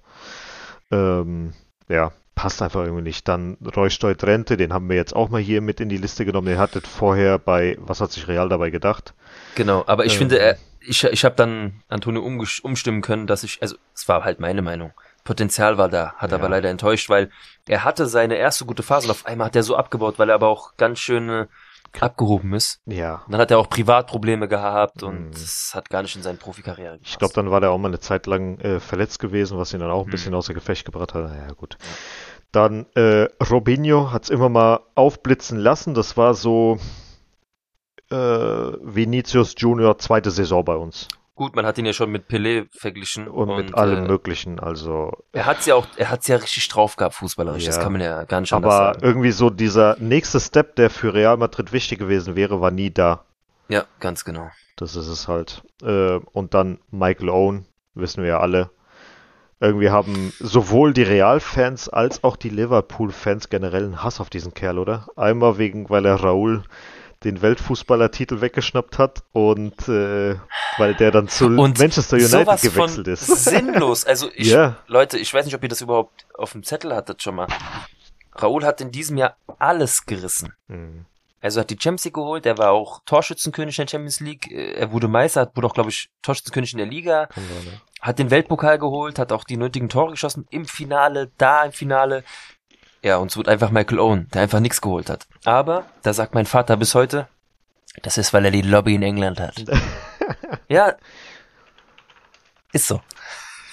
Ähm, ja, passt einfach irgendwie nicht. Dann Roystoid Rente, den haben wir jetzt auch mal hier mit in die Liste genommen. Den hattet vorher bei, was hat sich Real dabei gedacht? Genau, aber ich Ähm. finde, er, ich, ich habe dann Antonio umstimmen können, dass ich, also es war halt meine Meinung, Potenzial war da, hat Ja. aber leider enttäuscht, weil er hatte seine erste gute Phase und auf einmal hat er so abgebaut, weil er aber auch ganz schön äh, abgehoben ist. Ja. Und dann hat er auch Privatprobleme gehabt und Mhm. das hat gar nicht in seine Profikarriere gepasst. Ich glaube, dann war der auch mal eine Zeit lang äh, verletzt gewesen, was ihn dann auch ein Mhm. bisschen außer Gefecht gebracht hat. Naja, gut. Dann äh, Robinho hat es immer mal aufblitzen lassen. Das war so äh, Vinicius Junior zweite Saison bei uns. Gut, man hat ihn ja schon mit Pelé verglichen Und, mit allem äh, Möglichen. Also, Er hat's ja auch, er hat's ja richtig drauf gehabt, fußballerisch. Das Ja. kann man ja gar nicht anders aber sagen. irgendwie so dieser nächste Step, der für Real Madrid wichtig gewesen wäre, war nie da. Ja, ganz genau. Das ist es halt. Äh, und dann Michael Owen, wissen wir ja alle. Irgendwie haben sowohl die Real-Fans als auch die Liverpool-Fans generell einen Hass auf diesen Kerl, oder? Einmal wegen, weil er Raúl den Weltfußballertitel weggeschnappt hat und äh, weil der dann zu Und Manchester United sowas gewechselt von ist. Sinnlos. Also ich, Ja. Leute, ich weiß nicht, ob ihr das überhaupt auf dem Zettel hattet schon mal. Raúl hat in diesem Jahr alles gerissen. Hm. Also hat die Champions League geholt, er war auch Torschützenkönig in der Champions League, äh, er wurde Meister, wurde auch, glaube ich, Torschützenkönig in der Liga, sein, ne? Hat den Weltpokal geholt, hat auch die nötigen Tore geschossen, im Finale, da im Finale. Ja, und es wurde einfach Michael Owen, der einfach nichts geholt hat. Aber, da sagt mein Vater bis heute, das ist, weil er die Lobby in England hat. ja, ist so.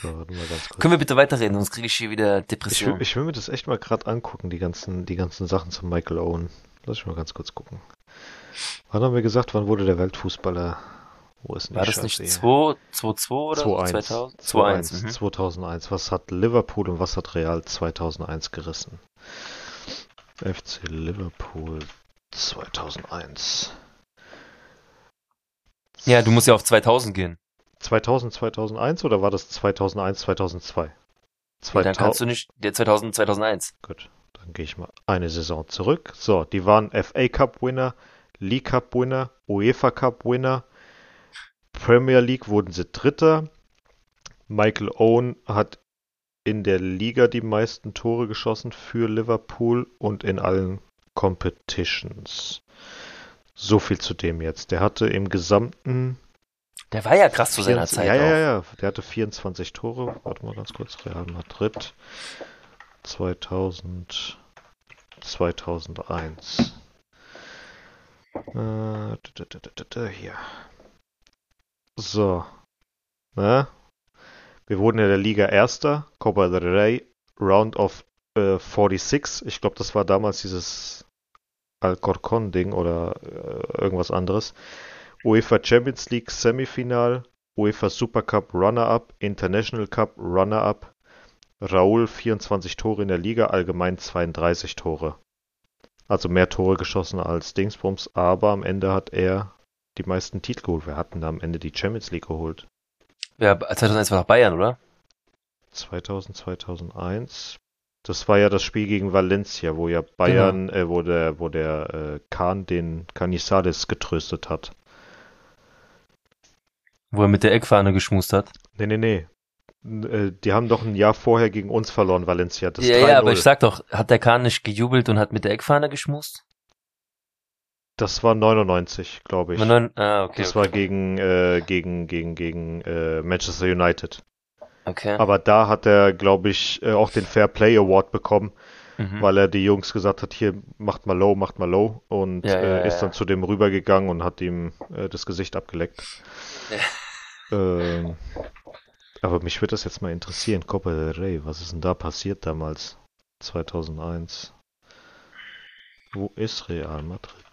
So, warte mal ganz kurz. Können wir bitte weiterreden, sonst kriege ich hier wieder Ich will, Depression. ich will mir das echt mal gerade angucken, die ganzen, die ganzen Sachen zu Michael Owen. Lass ich mal ganz kurz gucken. Wann haben wir gesagt, wann wurde der Weltfußballer? Wo ist War das nicht Scheiße 2, 2, 2 oder 2-1. 2000? 2-1. 2-1. Mhm. 2001. Was hat Liverpool und was hat Real 2001 gerissen? FC Liverpool 2001. Ja, du musst ja auf 2000 gehen. 2000, 2001 oder war das 2001, 2002? Ja, dann 2000 kannst du nicht, der 2000, 2001. Gut, dann gehe ich mal eine Saison zurück. So, die waren FA Cup Winner, League Cup Winner, UEFA Cup Winner, Premier League wurden sie Dritter. Michael Owen hat in der Liga die meisten Tore geschossen für Liverpool und in allen Competitions. So viel zu dem jetzt. Der hatte im gesamten Der war ja krass zu seiner 24 Zeit ja, ja, ja, der hatte 24 Tore. Warte mal ganz kurz. Real Madrid 2000, 2001. Äh, da, da, da, da, da, hier. So. Ne? Wir wurden in der Liga Erster, Copa del Rey, Round of äh, 46. Ich glaube, das war damals dieses Alcorcon-Ding oder äh, irgendwas anderes. UEFA Champions League Semifinal, UEFA Super Cup Runner-Up, International Cup Runner-Up. Raúl 24 Tore in der Liga, allgemein 32 Tore. Also mehr Tore geschossen als Dingsbums, aber am Ende hat er die meisten Titel geholt. Wir hatten da am Ende die Champions League geholt. Ja, 2001 war doch Bayern, oder? 2000, 2001. Das war ja das Spiel gegen Valencia, wo ja Bayern, äh, wo der, wo der äh, Kahn den Canizales getröstet hat. Wo er mit der Eckfahne geschmust hat. Nee, nee, nee. Äh, Die haben doch ein Jahr vorher gegen uns verloren, Valencia. Das ja, ja, aber 3-0. ich sag doch, hat der Kahn nicht gejubelt und hat mit der Eckfahne geschmust? Das war 99, glaube ich. Neun- ah, okay. das okay. war gegen, äh, gegen, gegen, gegen äh, Manchester United. okay. Aber da hat er, glaube ich, äh, auch den Fair Play Award bekommen, Mhm. weil er die Jungs gesagt hat, hier, macht mal low, macht mal low. Und Ja, ja, äh, ja, ist ja. dann zu dem rübergegangen und hat ihm äh, das Gesicht abgeleckt. Ähm, aber mich würde das jetzt mal interessieren. Copa del Rey, was ist denn da passiert damals? 2001. Wo ist Real Madrid?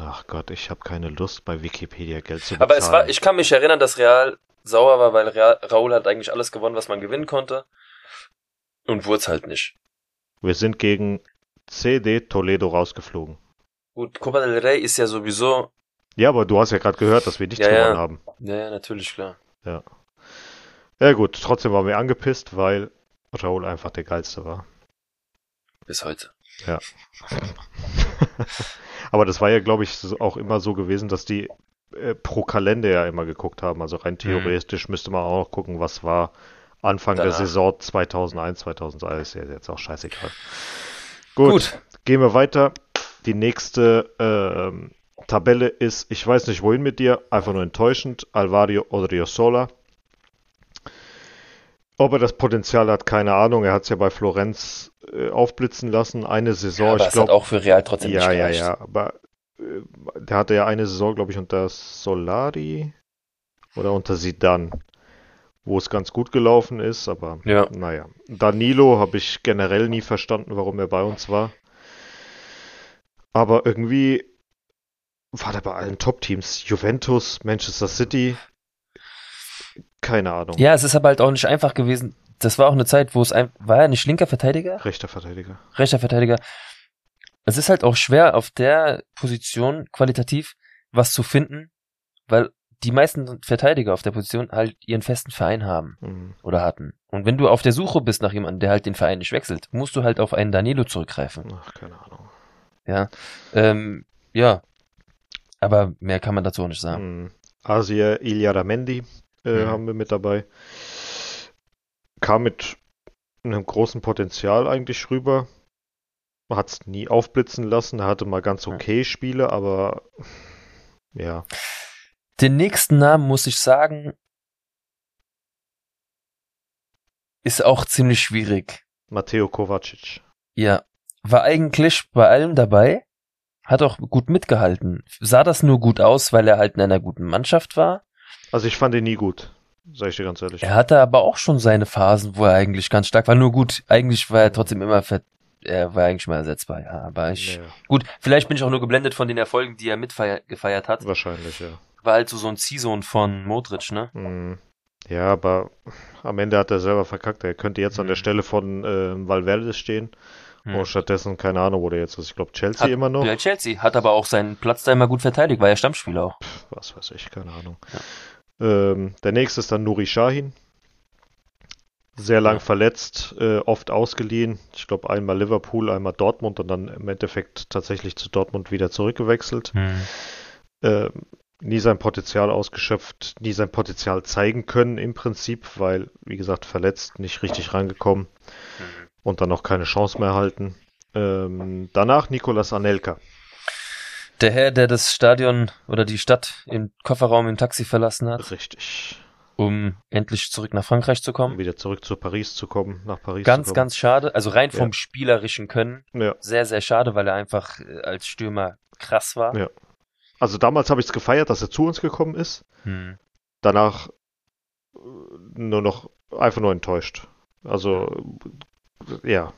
Ach Gott, ich habe keine Lust, bei Wikipedia Geld zu bezahlen. Aber es war, ich kann mich erinnern, dass Real sauer war, weil Real, Raúl hat eigentlich alles gewonnen, was man gewinnen konnte. Und wurde es halt nicht. Wir sind gegen CD Toledo rausgeflogen. Gut, Copa del Rey ist ja sowieso. Ja, aber du hast ja gerade gehört, dass wir nichts Ja, ja. gewonnen haben. Ja, ja, natürlich, klar. Ja gut, trotzdem waren wir angepisst, weil Raúl einfach der geilste war. Bis heute. Aber das war ja, glaube ich, auch immer so gewesen, dass die äh, pro Kalender ja immer geguckt haben. Also rein theoretisch müsste man auch noch gucken, was war Anfang der Danach. Saison 2001, 2002. Ist ja jetzt auch scheißegal. Gut, Gut. gehen wir weiter. Die nächste ähm, Tabelle ist, ich weiß nicht wohin mit dir, einfach nur enttäuschend. Alvario Odriozola. Ob er das Potenzial hat, keine Ahnung. Er hat es ja bei Florenz äh, aufblitzen lassen. Eine Saison, aber ich es hat glaube. auch für Real trotzdem Ja, nicht ja, gereicht. ja. Aber äh, der hatte ja eine Saison, glaube ich, unter Solari oder unter Zidane, wo es ganz gut gelaufen ist. Aber Ja. naja. Danilo habe ich generell nie verstanden, warum er bei uns war. Aber irgendwie war der bei allen Top-Teams. Juventus, Manchester City. Keine Ahnung. Ja, es ist aber halt auch nicht einfach gewesen. Das war auch eine Zeit, wo es ein, war er nicht linker Verteidiger? Rechter Verteidiger. rechter Verteidiger. Es ist halt auch schwer, auf der Position qualitativ was zu finden, weil die meisten Verteidiger auf der Position halt ihren festen Verein haben Mhm. oder hatten. Und wenn du auf der Suche bist nach jemandem, der halt den Verein nicht wechselt, musst du halt auf einen Danilo zurückgreifen. Ach, keine Ahnung. Ja. Ähm, ja. Aber mehr kann man dazu auch nicht sagen. Mhm. Asia Iliaramendi äh, haben wir mit dabei. Kam mit einem großen Potenzial eigentlich rüber. Hat es nie aufblitzen lassen. Er hatte mal ganz okay Spiele, aber ja. Den nächsten Namen muss ich sagen, ist auch ziemlich schwierig. Matteo Kovacic. Ja, war eigentlich bei allem dabei, hat auch gut mitgehalten. Sah das nur gut aus, weil er halt in einer guten Mannschaft war? Also ich fand ihn nie gut, sag ich dir ganz ehrlich. Er hatte aber auch schon seine Phasen, wo er eigentlich ganz stark war. Nur gut, eigentlich war er trotzdem immer ver er war eigentlich mal ersetzbar, ja. Aber ich, Ja, gut, vielleicht bin ich auch nur geblendet von den Erfolgen, die er mitgefeiert hat. wahrscheinlich, ja. War halt so, so ein Ziehsohn von Modric, ne? Mhm. Ja, aber am Ende hat er selber verkackt. Er könnte jetzt an der Mhm. Stelle von äh, Valverde stehen. Hm. Und stattdessen, keine Ahnung, wo der jetzt ist. Ich glaube, Chelsea Hat- immer noch. Ja, Chelsea hat aber auch seinen Platz da immer gut verteidigt, war ja Stammspieler auch. was weiß ich, keine Ahnung. Ähm, der nächste ist dann Nuri Sahin. Sehr lang Ja. verletzt, äh, oft ausgeliehen. Ich glaube einmal Liverpool, einmal Dortmund und dann im Endeffekt tatsächlich zu Dortmund wieder zurückgewechselt. Ähm, nie sein Potenzial ausgeschöpft, nie sein Potenzial zeigen können im Prinzip, weil, wie gesagt, verletzt, nicht richtig rangekommen und dann auch keine Chance mehr erhalten. Ähm, danach Nicolas Anelka. Der Herr, der das Stadion oder die Stadt im Kofferraum im Taxi verlassen hat, Richtig. um endlich zurück nach Frankreich zu Um kommen. wieder zurück zu Paris zu kommen, nach Paris Ganz, zu kommen. ganz schade. Also rein vom Ja. spielerischen Können. Ja. Sehr, sehr schade, weil er einfach äh, als Stürmer krass war. Ja. Also damals habe ich es gefeiert, dass er zu uns gekommen ist. Hm. Danach äh, nur noch einfach nur enttäuscht. Also ja,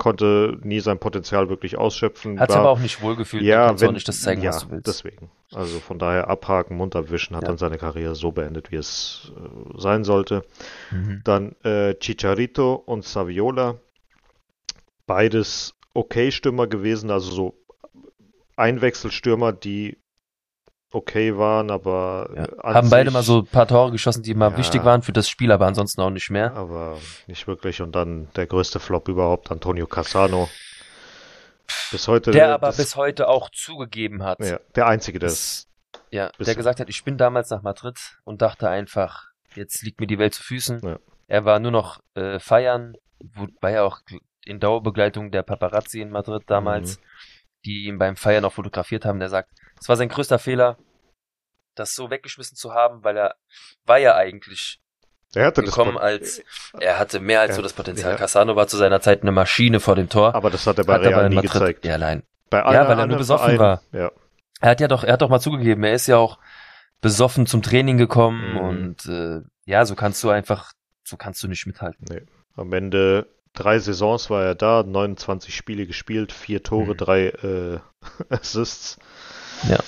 konnte nie sein Potenzial wirklich ausschöpfen. Hat sich aber auch nicht wohlgefühlt. ja, kannst du auch wenn, nicht das zeigen, ja, was du willst. deswegen. Also von daher abhaken, Mund abwischen, hat Ja. dann seine Karriere so beendet, wie es äh, sein sollte. Mhm. Dann äh, Chicharito und Saviola. Beides okay Stürmer gewesen, also so Einwechselstürmer, die okay waren, aber Ja. Haben beide mal so ein paar Tore geschossen, die mal Ja. wichtig waren für das Spiel, aber ansonsten auch nicht mehr. aber nicht wirklich. Und dann der größte Flop überhaupt, Antonio Cassano. Bis heute Der aber bis heute auch zugegeben hat, ja, der einzige, der das, ja, der gesagt hat, ich bin damals nach Madrid und dachte einfach, jetzt liegt mir die Welt zu Füßen. Ja. Er war nur noch äh, feiern, wobei er auch in Dauerbegleitung der Paparazzi in Madrid damals, Mhm. die ihn beim Feiern auch fotografiert haben. Der sagt, es war sein größter Fehler, das so weggeschmissen zu haben, weil er war ja eigentlich er hatte das gekommen Pot- als, er hatte mehr als Ja, so das Potenzial. ja. Cassano war zu seiner Zeit eine Maschine vor dem Tor. aber das hat er bei hat Real in nie Madrid, gezeigt. ja, allein. Bei Ja, weil er nur besoffen Vereinen- war. Ja, Er hat ja doch, er hat doch mal zugegeben, er ist ja auch besoffen zum Training gekommen Mhm. und äh, ja, so kannst du einfach, so kannst du nicht mithalten. nee. Am Ende drei Saisons war er da, 29 Spiele gespielt, vier Tore, Mhm. drei äh, Assists. Ja.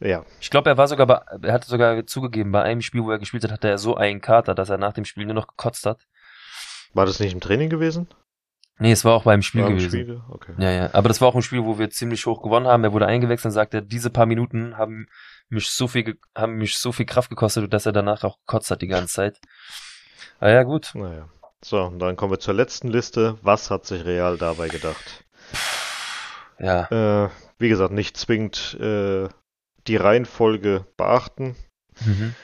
Ja, Ich glaube, er war sogar, bei, er hatte sogar zugegeben, bei einem Spiel, wo er gespielt hat, hatte er so einen Kater, dass er nach dem Spiel nur noch gekotzt hat. war das nicht im Training gewesen? Nee, es war auch beim Spiel War gewesen. Spiel? Okay. Ja, ja. Aber das war auch ein Spiel, wo wir ziemlich hoch gewonnen haben. Er wurde eingewechselt und sagte, diese paar Minuten haben mich so viel, haben mich so viel Kraft gekostet, dass er danach auch gekotzt hat die ganze Zeit. Ah ja, gut. Naja. So, und dann kommen wir zur letzten Liste. Was hat sich Real dabei gedacht? Ja. Äh, wie gesagt, nicht zwingend äh, die Reihenfolge beachten. Mhm.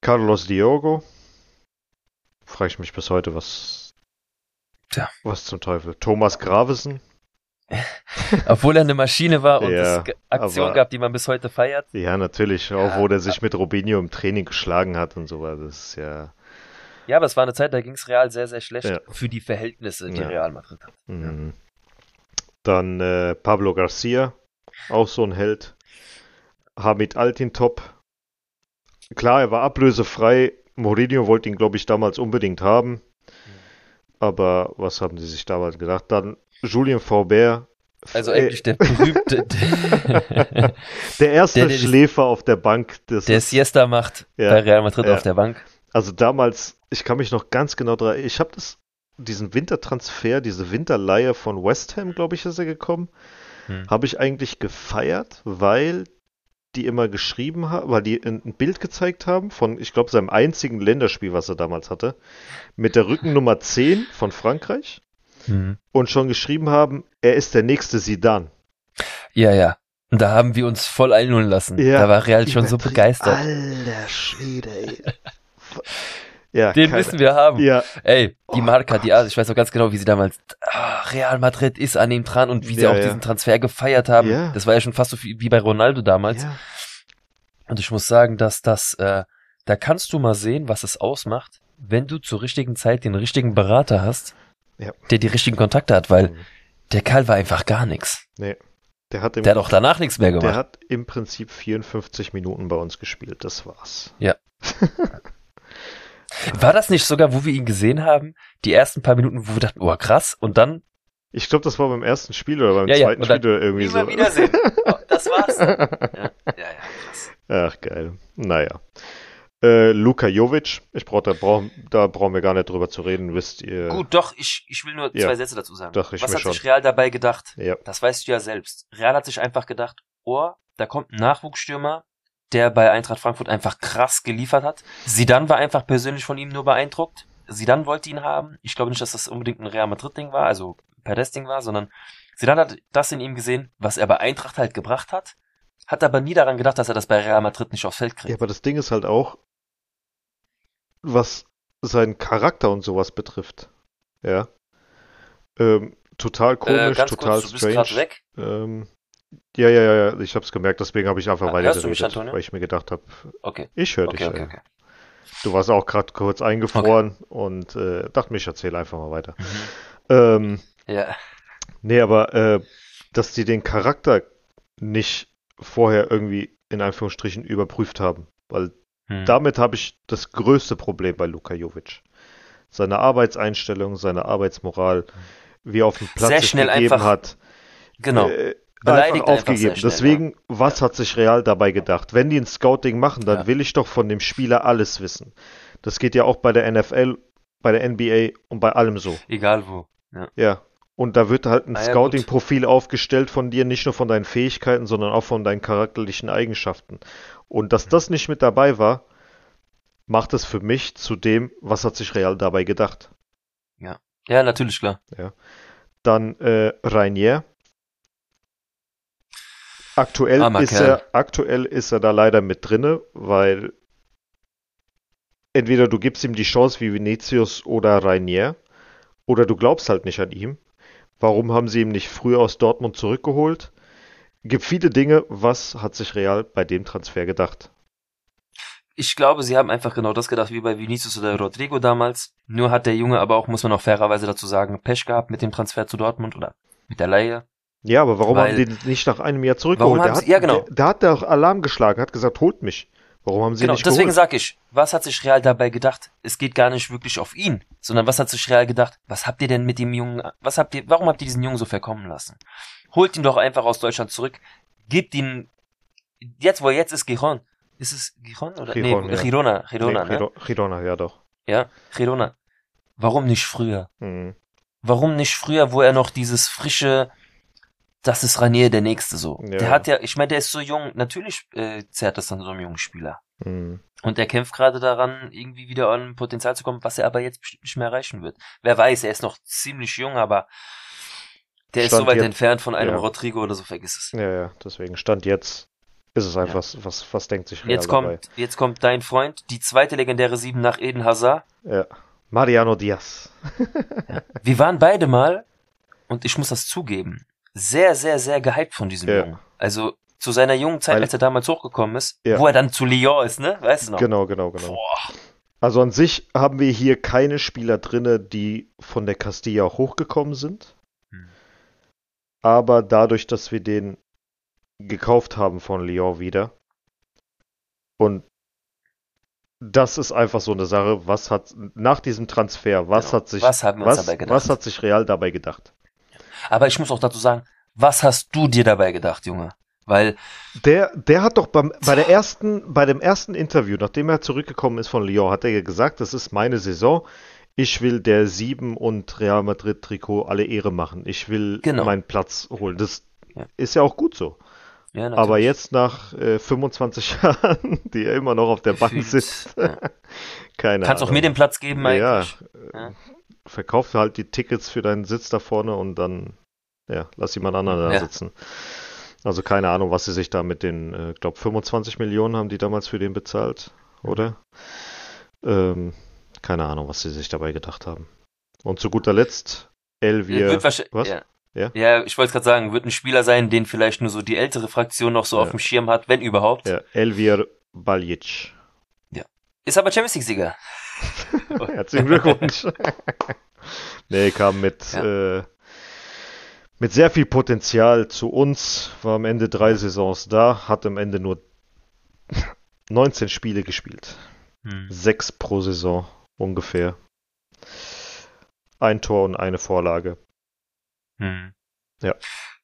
Carlos Diogo. Frage ich mich bis heute, was. Tja. Was zum Teufel? Thomas Gravesen. Obwohl er eine Maschine war und Ja, es Aktionen aber- gab, die man bis heute feiert. Ja, natürlich. Auch Ja, wo der sich mit Robinho im Training geschlagen hat und so weiter. Das ist ja. Ja, aber es war eine Zeit, da ging es Real sehr, sehr schlecht Ja. für die Verhältnisse, die. Real Madrid hat. Mhm. Dann äh, Pablo Garcia, auch so ein Held. Hamid Altintop. Klar, er war ablösefrei. Mourinho wollte ihn, glaube ich, damals unbedingt haben. Aber was haben sie sich damals gedacht? Dann Julien Faubert. Also Äh, eigentlich der berühmte, der erste der- der- Schläfer auf der Bank. Das der Siesta macht Ja, bei Real Madrid ja. auf der Bank. Also damals, ich kann mich noch ganz genau daran, ich habe das, diesen Wintertransfer, diese Winterleihe von West Ham, glaube ich, ist er gekommen, Hm. habe ich eigentlich gefeiert, weil die immer geschrieben haben, weil die ein, Bild gezeigt haben von, ich glaube, seinem einzigen Länderspiel, was er damals hatte, mit der Rückennummer 10 von Frankreich Mhm. und schon geschrieben haben, er ist der nächste Sidan. Ja, ja. Und da haben wir uns voll einholen lassen. Ja, da war Real schon so begeistert. Alter Schwede, ey. ja, Den keine- müssen wir haben. Ja, Ey, die Oh Marca, die, ich weiß noch ganz genau, wie sie damals, ah, Real Madrid ist an ihm dran und wie sie Ja, auch ja. diesen Transfer gefeiert haben. Ja. Das war ja schon fast so viel wie bei Ronaldo damals. ja. Und ich muss sagen, dass das, äh, da kannst du mal sehen, was es ausmacht, wenn du zur richtigen Zeit den richtigen Berater hast, Ja. der die richtigen Kontakte hat, weil Mhm. der Kerl war einfach gar nichts. Nee. Der hat, im, Der hat auch danach nichts mehr der gemacht. hat im Prinzip 54 Minuten bei uns gespielt. Das war's. War das nicht sogar, wo wir ihn gesehen haben, die ersten paar Minuten, wo wir dachten, oh krass, und dann Ich glaube, das war beim ersten Spiel oder beim Ja, ja, zweiten dann Spiel oder irgendwie immer so. wiedersehen. Oh, das war's. Ja, ja, ja, krass. Ach, geil. Naja. Äh, Luka Jovic, ich brauch, da, brauch, da brauchen wir gar nicht drüber zu reden, wisst ihr. Gut, doch, ich, ich will nur Ja. zwei Sätze dazu sagen. Doch, ich Was hat schon. sich Real dabei gedacht? Ja, Das weißt du ja selbst. Real hat sich einfach gedacht, oh, da kommt ein Nachwuchsstürmer, der bei Eintracht Frankfurt einfach krass geliefert hat. Sidan war einfach persönlich von ihm nur beeindruckt. Sidan wollte ihn haben. Ich glaube nicht, dass das unbedingt ein Real Madrid-Ding war, also Perez-Ding war, sondern Sidan hat das in ihm gesehen, was er bei Eintracht halt gebracht hat, hat aber nie daran gedacht, dass er das bei Real Madrid nicht aufs Feld kriegt. ja, aber das Ding ist halt auch, was seinen Charakter und sowas betrifft. Ja. Ähm, total äh, komisch, ganz total kurz, du bist strange. weg. Ähm, ja, ja, ja, ich hab's gemerkt, deswegen habe ich einfach Ah, weiter hörst du mich, geredet, Antonio? weil ich mir gedacht habe, Okay, ich höre dich. okay, okay. Du warst auch gerade kurz eingefroren und äh, dachte mir, ich erzähle einfach mal weiter. Mhm. Ähm, Ja, nee, aber äh, dass die den Charakter nicht vorher irgendwie in Anführungsstrichen überprüft haben, weil hm. damit habe ich das größte Problem bei Luka Jovic. Seine Arbeitseinstellung, seine Arbeitsmoral, wie er auf dem Platz Sehr sich schnell gegeben einfach hat, genau. äh, Beleidigt einfach einfach aufgegeben. schnell, Deswegen, was hat sich Real dabei gedacht? Wenn die ein Scouting machen, dann Ja. will ich doch von dem Spieler alles wissen. Das geht ja auch bei der NFL, bei der NBA und bei allem so. Egal wo. Ja. Ja. Und da wird halt ein Ah ja, Scouting-Profil aufgestellt von dir, nicht nur von deinen Fähigkeiten, sondern auch von deinen charakterlichen Eigenschaften. Und dass das nicht mit dabei war, macht es für mich zu dem, was hat sich Real dabei gedacht. ja, natürlich, klar. Dann äh, Rainier. Aktuell Armer ist Kerl. er, aktuell ist er da leider mit drinne, weil entweder du gibst ihm die Chance wie Vinicius oder Rainier, oder du glaubst halt nicht an ihm. Warum haben sie ihn nicht früher aus Dortmund zurückgeholt? Gibt viele Dinge, was hat sich Real bei dem Transfer gedacht? Ich glaube, sie haben einfach genau das gedacht wie bei Vinicius oder Rodrigo damals. Nur hat der Junge aber auch, muss man auch fairerweise dazu sagen, Pech gehabt mit dem Transfer zu Dortmund oder mit der Leihe. Ja, aber warum Weil- haben die nicht nach einem Jahr zurückgeholt? Warum Der hat, ja, genau. der, der hat da auch Alarm geschlagen, hat gesagt, holt mich. Warum haben sie Genau, nicht deswegen geholt? sag ich, was hat sich Real dabei gedacht? Es geht gar nicht wirklich auf ihn, sondern was hat sich Real gedacht? Was habt ihr denn mit dem Jungen, was habt ihr, warum habt ihr diesen Jungen so verkommen lassen? Holt ihn doch einfach aus Deutschland zurück, gebt ihn, jetzt wo er jetzt ist, Giron. Ist es Giron oder? Giron, nee, ja. Girona, Girona, nee, ne? Girona, ja doch. Ja, Girona. Warum nicht früher? Mhm. Warum nicht früher, wo er noch dieses frische, das ist Ranier der Nächste so. Ja. Der hat ja, ich meine, der ist so jung, natürlich äh, zerrt das an so einem jungen Spieler. Mhm. Und er kämpft gerade daran, irgendwie wieder an Potenzial zu kommen, was er aber jetzt bestimmt nicht mehr erreichen wird. Wer weiß, er ist noch ziemlich jung, aber der ist Stand so weit jetzt- entfernt von einem ja. Rodrigo oder so, vergiss es. Ja, ja, deswegen stand jetzt ist es einfach, was, was denkt sich Real Jetzt dabei? kommt, jetzt kommt dein Freund, die zweite legendäre Sieben nach Eden Hazard. Ja. Mariano Diaz. Wir waren beide mal, und ich muss das zugeben, sehr, sehr, sehr gehypt von diesem Ja. Jungen. Also zu seiner jungen Zeit, Weil- als er damals hochgekommen ist, Ja. wo er dann zu Lyon ist, ne? Weißt du noch? Genau, genau, genau. Boah. Also an sich haben wir hier keine Spieler drinne, die von der Castilla hochgekommen sind. Hm. Aber dadurch, dass wir den gekauft haben von Lyon wieder und das ist einfach so eine Sache, was hat nach diesem Transfer, was Genau. hat sich Was was, was hat sich Real dabei gedacht? Aber ich muss auch dazu sagen, was hast du dir dabei gedacht, Junge? Weil, Der, der hat doch beim, bei der ersten, bei dem ersten Interview, nachdem er zurückgekommen ist von Lyon, hat er ja gesagt, das ist meine Saison. Ich will der Sieben und Real Madrid Trikot alle Ehre machen. Ich will Genau. meinen Platz holen. Das Ja. ist ja auch gut so. Ja, Aber jetzt nach äh, 25 Jahren, die er immer noch auf der Bank sitzt, ja. keine Kannst auch Ahnung. mir den Platz geben, Ja, eigentlich. Ja. verkauf halt die Tickets für deinen Sitz da vorne und dann, ja, lass jemand anderen da Ja. sitzen. Also keine Ahnung, was sie sich da mit den, äh, glaube 25 Millionen haben die damals für den bezahlt, oder? Ähm, keine Ahnung, was sie sich dabei gedacht haben. Und zu guter Letzt, Elvier. Wird was? Ja. Ja? ja, ich wollte gerade sagen, wird ein Spieler sein, den vielleicht nur so die ältere Fraktion noch so Ja. auf dem Schirm hat, wenn überhaupt. Ja, Elvier Baljic. Ist aber Champions League-Sieger. Herzlichen Glückwunsch. nee, kam mit, äh, mit sehr viel Potenzial zu uns, war am Ende drei Saisons da, hat am Ende nur 19 Spiele gespielt. Hm. Sechs pro Saison ungefähr. Ein Tor und eine Vorlage. Hm. Ja.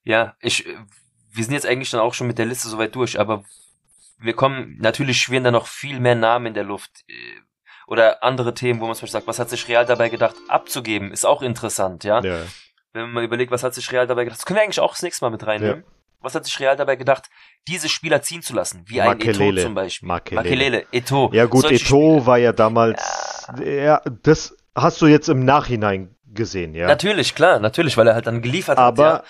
Ja, ich, wir sind jetzt eigentlich dann auch schon mit der Liste soweit durch, aber wir kommen, natürlich schwirren da noch viel mehr Namen in der Luft. äh, Oder andere Themen, wo man zum Beispiel sagt, was hat sich Real dabei gedacht, abzugeben, ist auch interessant, ja. Ja, Wenn man mal überlegt, was hat sich Real dabei gedacht, das können wir eigentlich auch das nächste Mal mit reinnehmen. Was hat sich Real dabei gedacht, diese Spieler ziehen zu lassen, wie ein Eto Makelele. zum Beispiel. Makelele. Makelele, Eto. ja gut, solche Eto war ja damals, ja. das hast du jetzt im Nachhinein gesehen, ja. Natürlich, klar, natürlich, weil er halt dann geliefert Aber hat.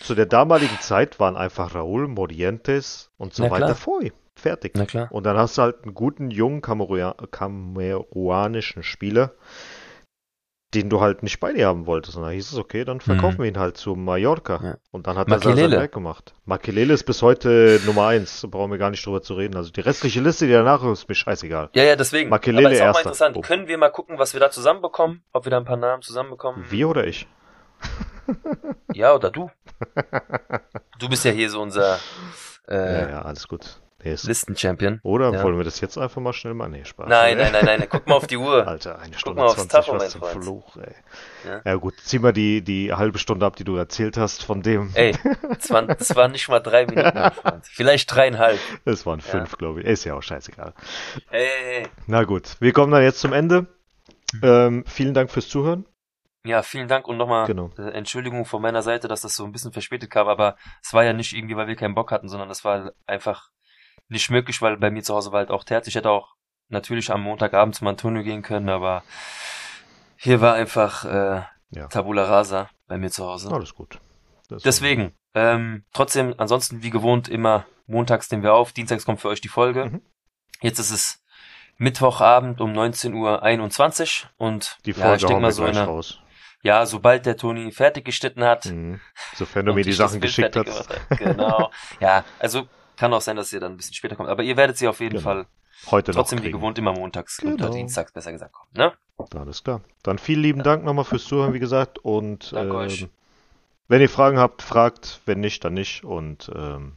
zu der damaligen Zeit waren einfach Raúl, Morientes und so Na weiter klar. vor ihm. Fertig. Ja. Na klar. Und dann hast du halt einen guten, jungen Kamerua kameruanischen Spieler, den du halt nicht bei dir haben wolltest. Und da hieß es, okay, dann verkaufen Mhm. wir ihn halt zu Mallorca. Ja. Und dann hat er Makelele. sein Werk gemacht. Makelele ist bis heute Nummer eins. Da brauchen wir gar nicht drüber zu reden. Also die restliche Liste, die danach ist, ist mir scheißegal. Ja, ja, deswegen. Makelele Aber ist auch mal erster. interessant. Oh. Können wir mal gucken, was wir da zusammenbekommen? Ob wir da ein paar Namen zusammenbekommen? Wir oder ich? Ja, oder du? Du bist ja hier so unser äh, ja, ja, alles gut. Nee, ist Listen-Champion. Oder Ja. wollen wir das jetzt einfach mal schnell machen? Nee, Spaß. Nein, nein, nein, nein, guck mal auf die Uhr. Alter, eine Stunde mal aufs 20, Tacho, was zum Freund. Fluch, ey. Ja. Ja. gut, zieh mal die, die halbe Stunde ab, die du erzählt hast von dem. Ey, das waren, das waren nicht mal drei Minuten, Freund. Vielleicht dreieinhalb. Es waren fünf, glaube ich. Ist ja auch scheißegal. Hey, hey, hey. Na gut, wir kommen dann jetzt zum Ende. Ähm, vielen Dank fürs Zuhören. Ja, vielen Dank und nochmal Genau. äh, Entschuldigung von meiner Seite, dass das so ein bisschen verspätet kam, aber es war ja nicht irgendwie, weil wir keinen Bock hatten, sondern es war einfach nicht möglich, weil bei mir zu Hause war halt auch Terz. Ich hätte auch natürlich am Montagabend zum Antonio gehen können, aber hier war einfach äh, Ja. Tabula Rasa bei mir zu Hause. Alles gut. Das Deswegen, ähm, trotzdem, ansonsten wie gewohnt immer montags nehmen wir auf, dienstags kommt für euch die Folge. Mhm. Jetzt ist es Mittwochabend um 19.21 Uhr und Die ja, Folge ich denke mal so einer, raus. ja, sobald der Toni fertig geschnitten hat, Mhm. Sofern du mir die Sachen geschickt hast. gemacht. Genau. Ja, also kann auch sein, dass ihr dann ein bisschen später kommt. Aber ihr werdet sie auf jeden Genau. Fall Heute trotzdem wie gewohnt immer montags Genau. oder dienstags besser gesagt kommen. Ne? Alles klar. Dann vielen lieben Dank nochmal fürs Zuhören, wie gesagt. Und Danke ähm, euch. wenn ihr Fragen habt, fragt. Wenn nicht, dann nicht. Und ähm,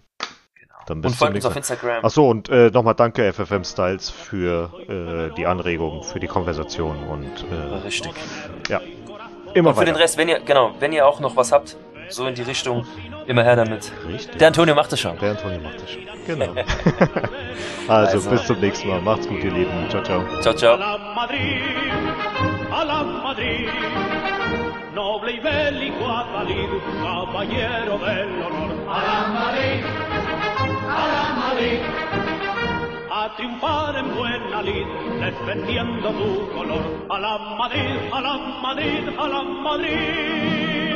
Genau. Dann bis Und folgt uns auf. Instagram. Achso, und äh, nochmal danke FFM Styles für äh, die Anregung, für die Konversation und äh, Richtig. ja, immer Und für den weiter. Rest, wenn ihr, genau, wenn ihr auch noch was habt, so in die Richtung, immer her damit. Richtig. Der Antonio macht es schon. Der Antonio macht das schon. Genau. also, Also. bis zum nächsten Mal. Macht's gut, ihr Lieben. Ciao, ciao. Ciao, ciao. A la Madrid, a la Madrid, noble y bélico Adalid, caballero del honor. A la Madrid, a la Madrid, a triunfar en buena lid, defendiendo tu color. A la Madrid, a la Madrid, a la Madrid.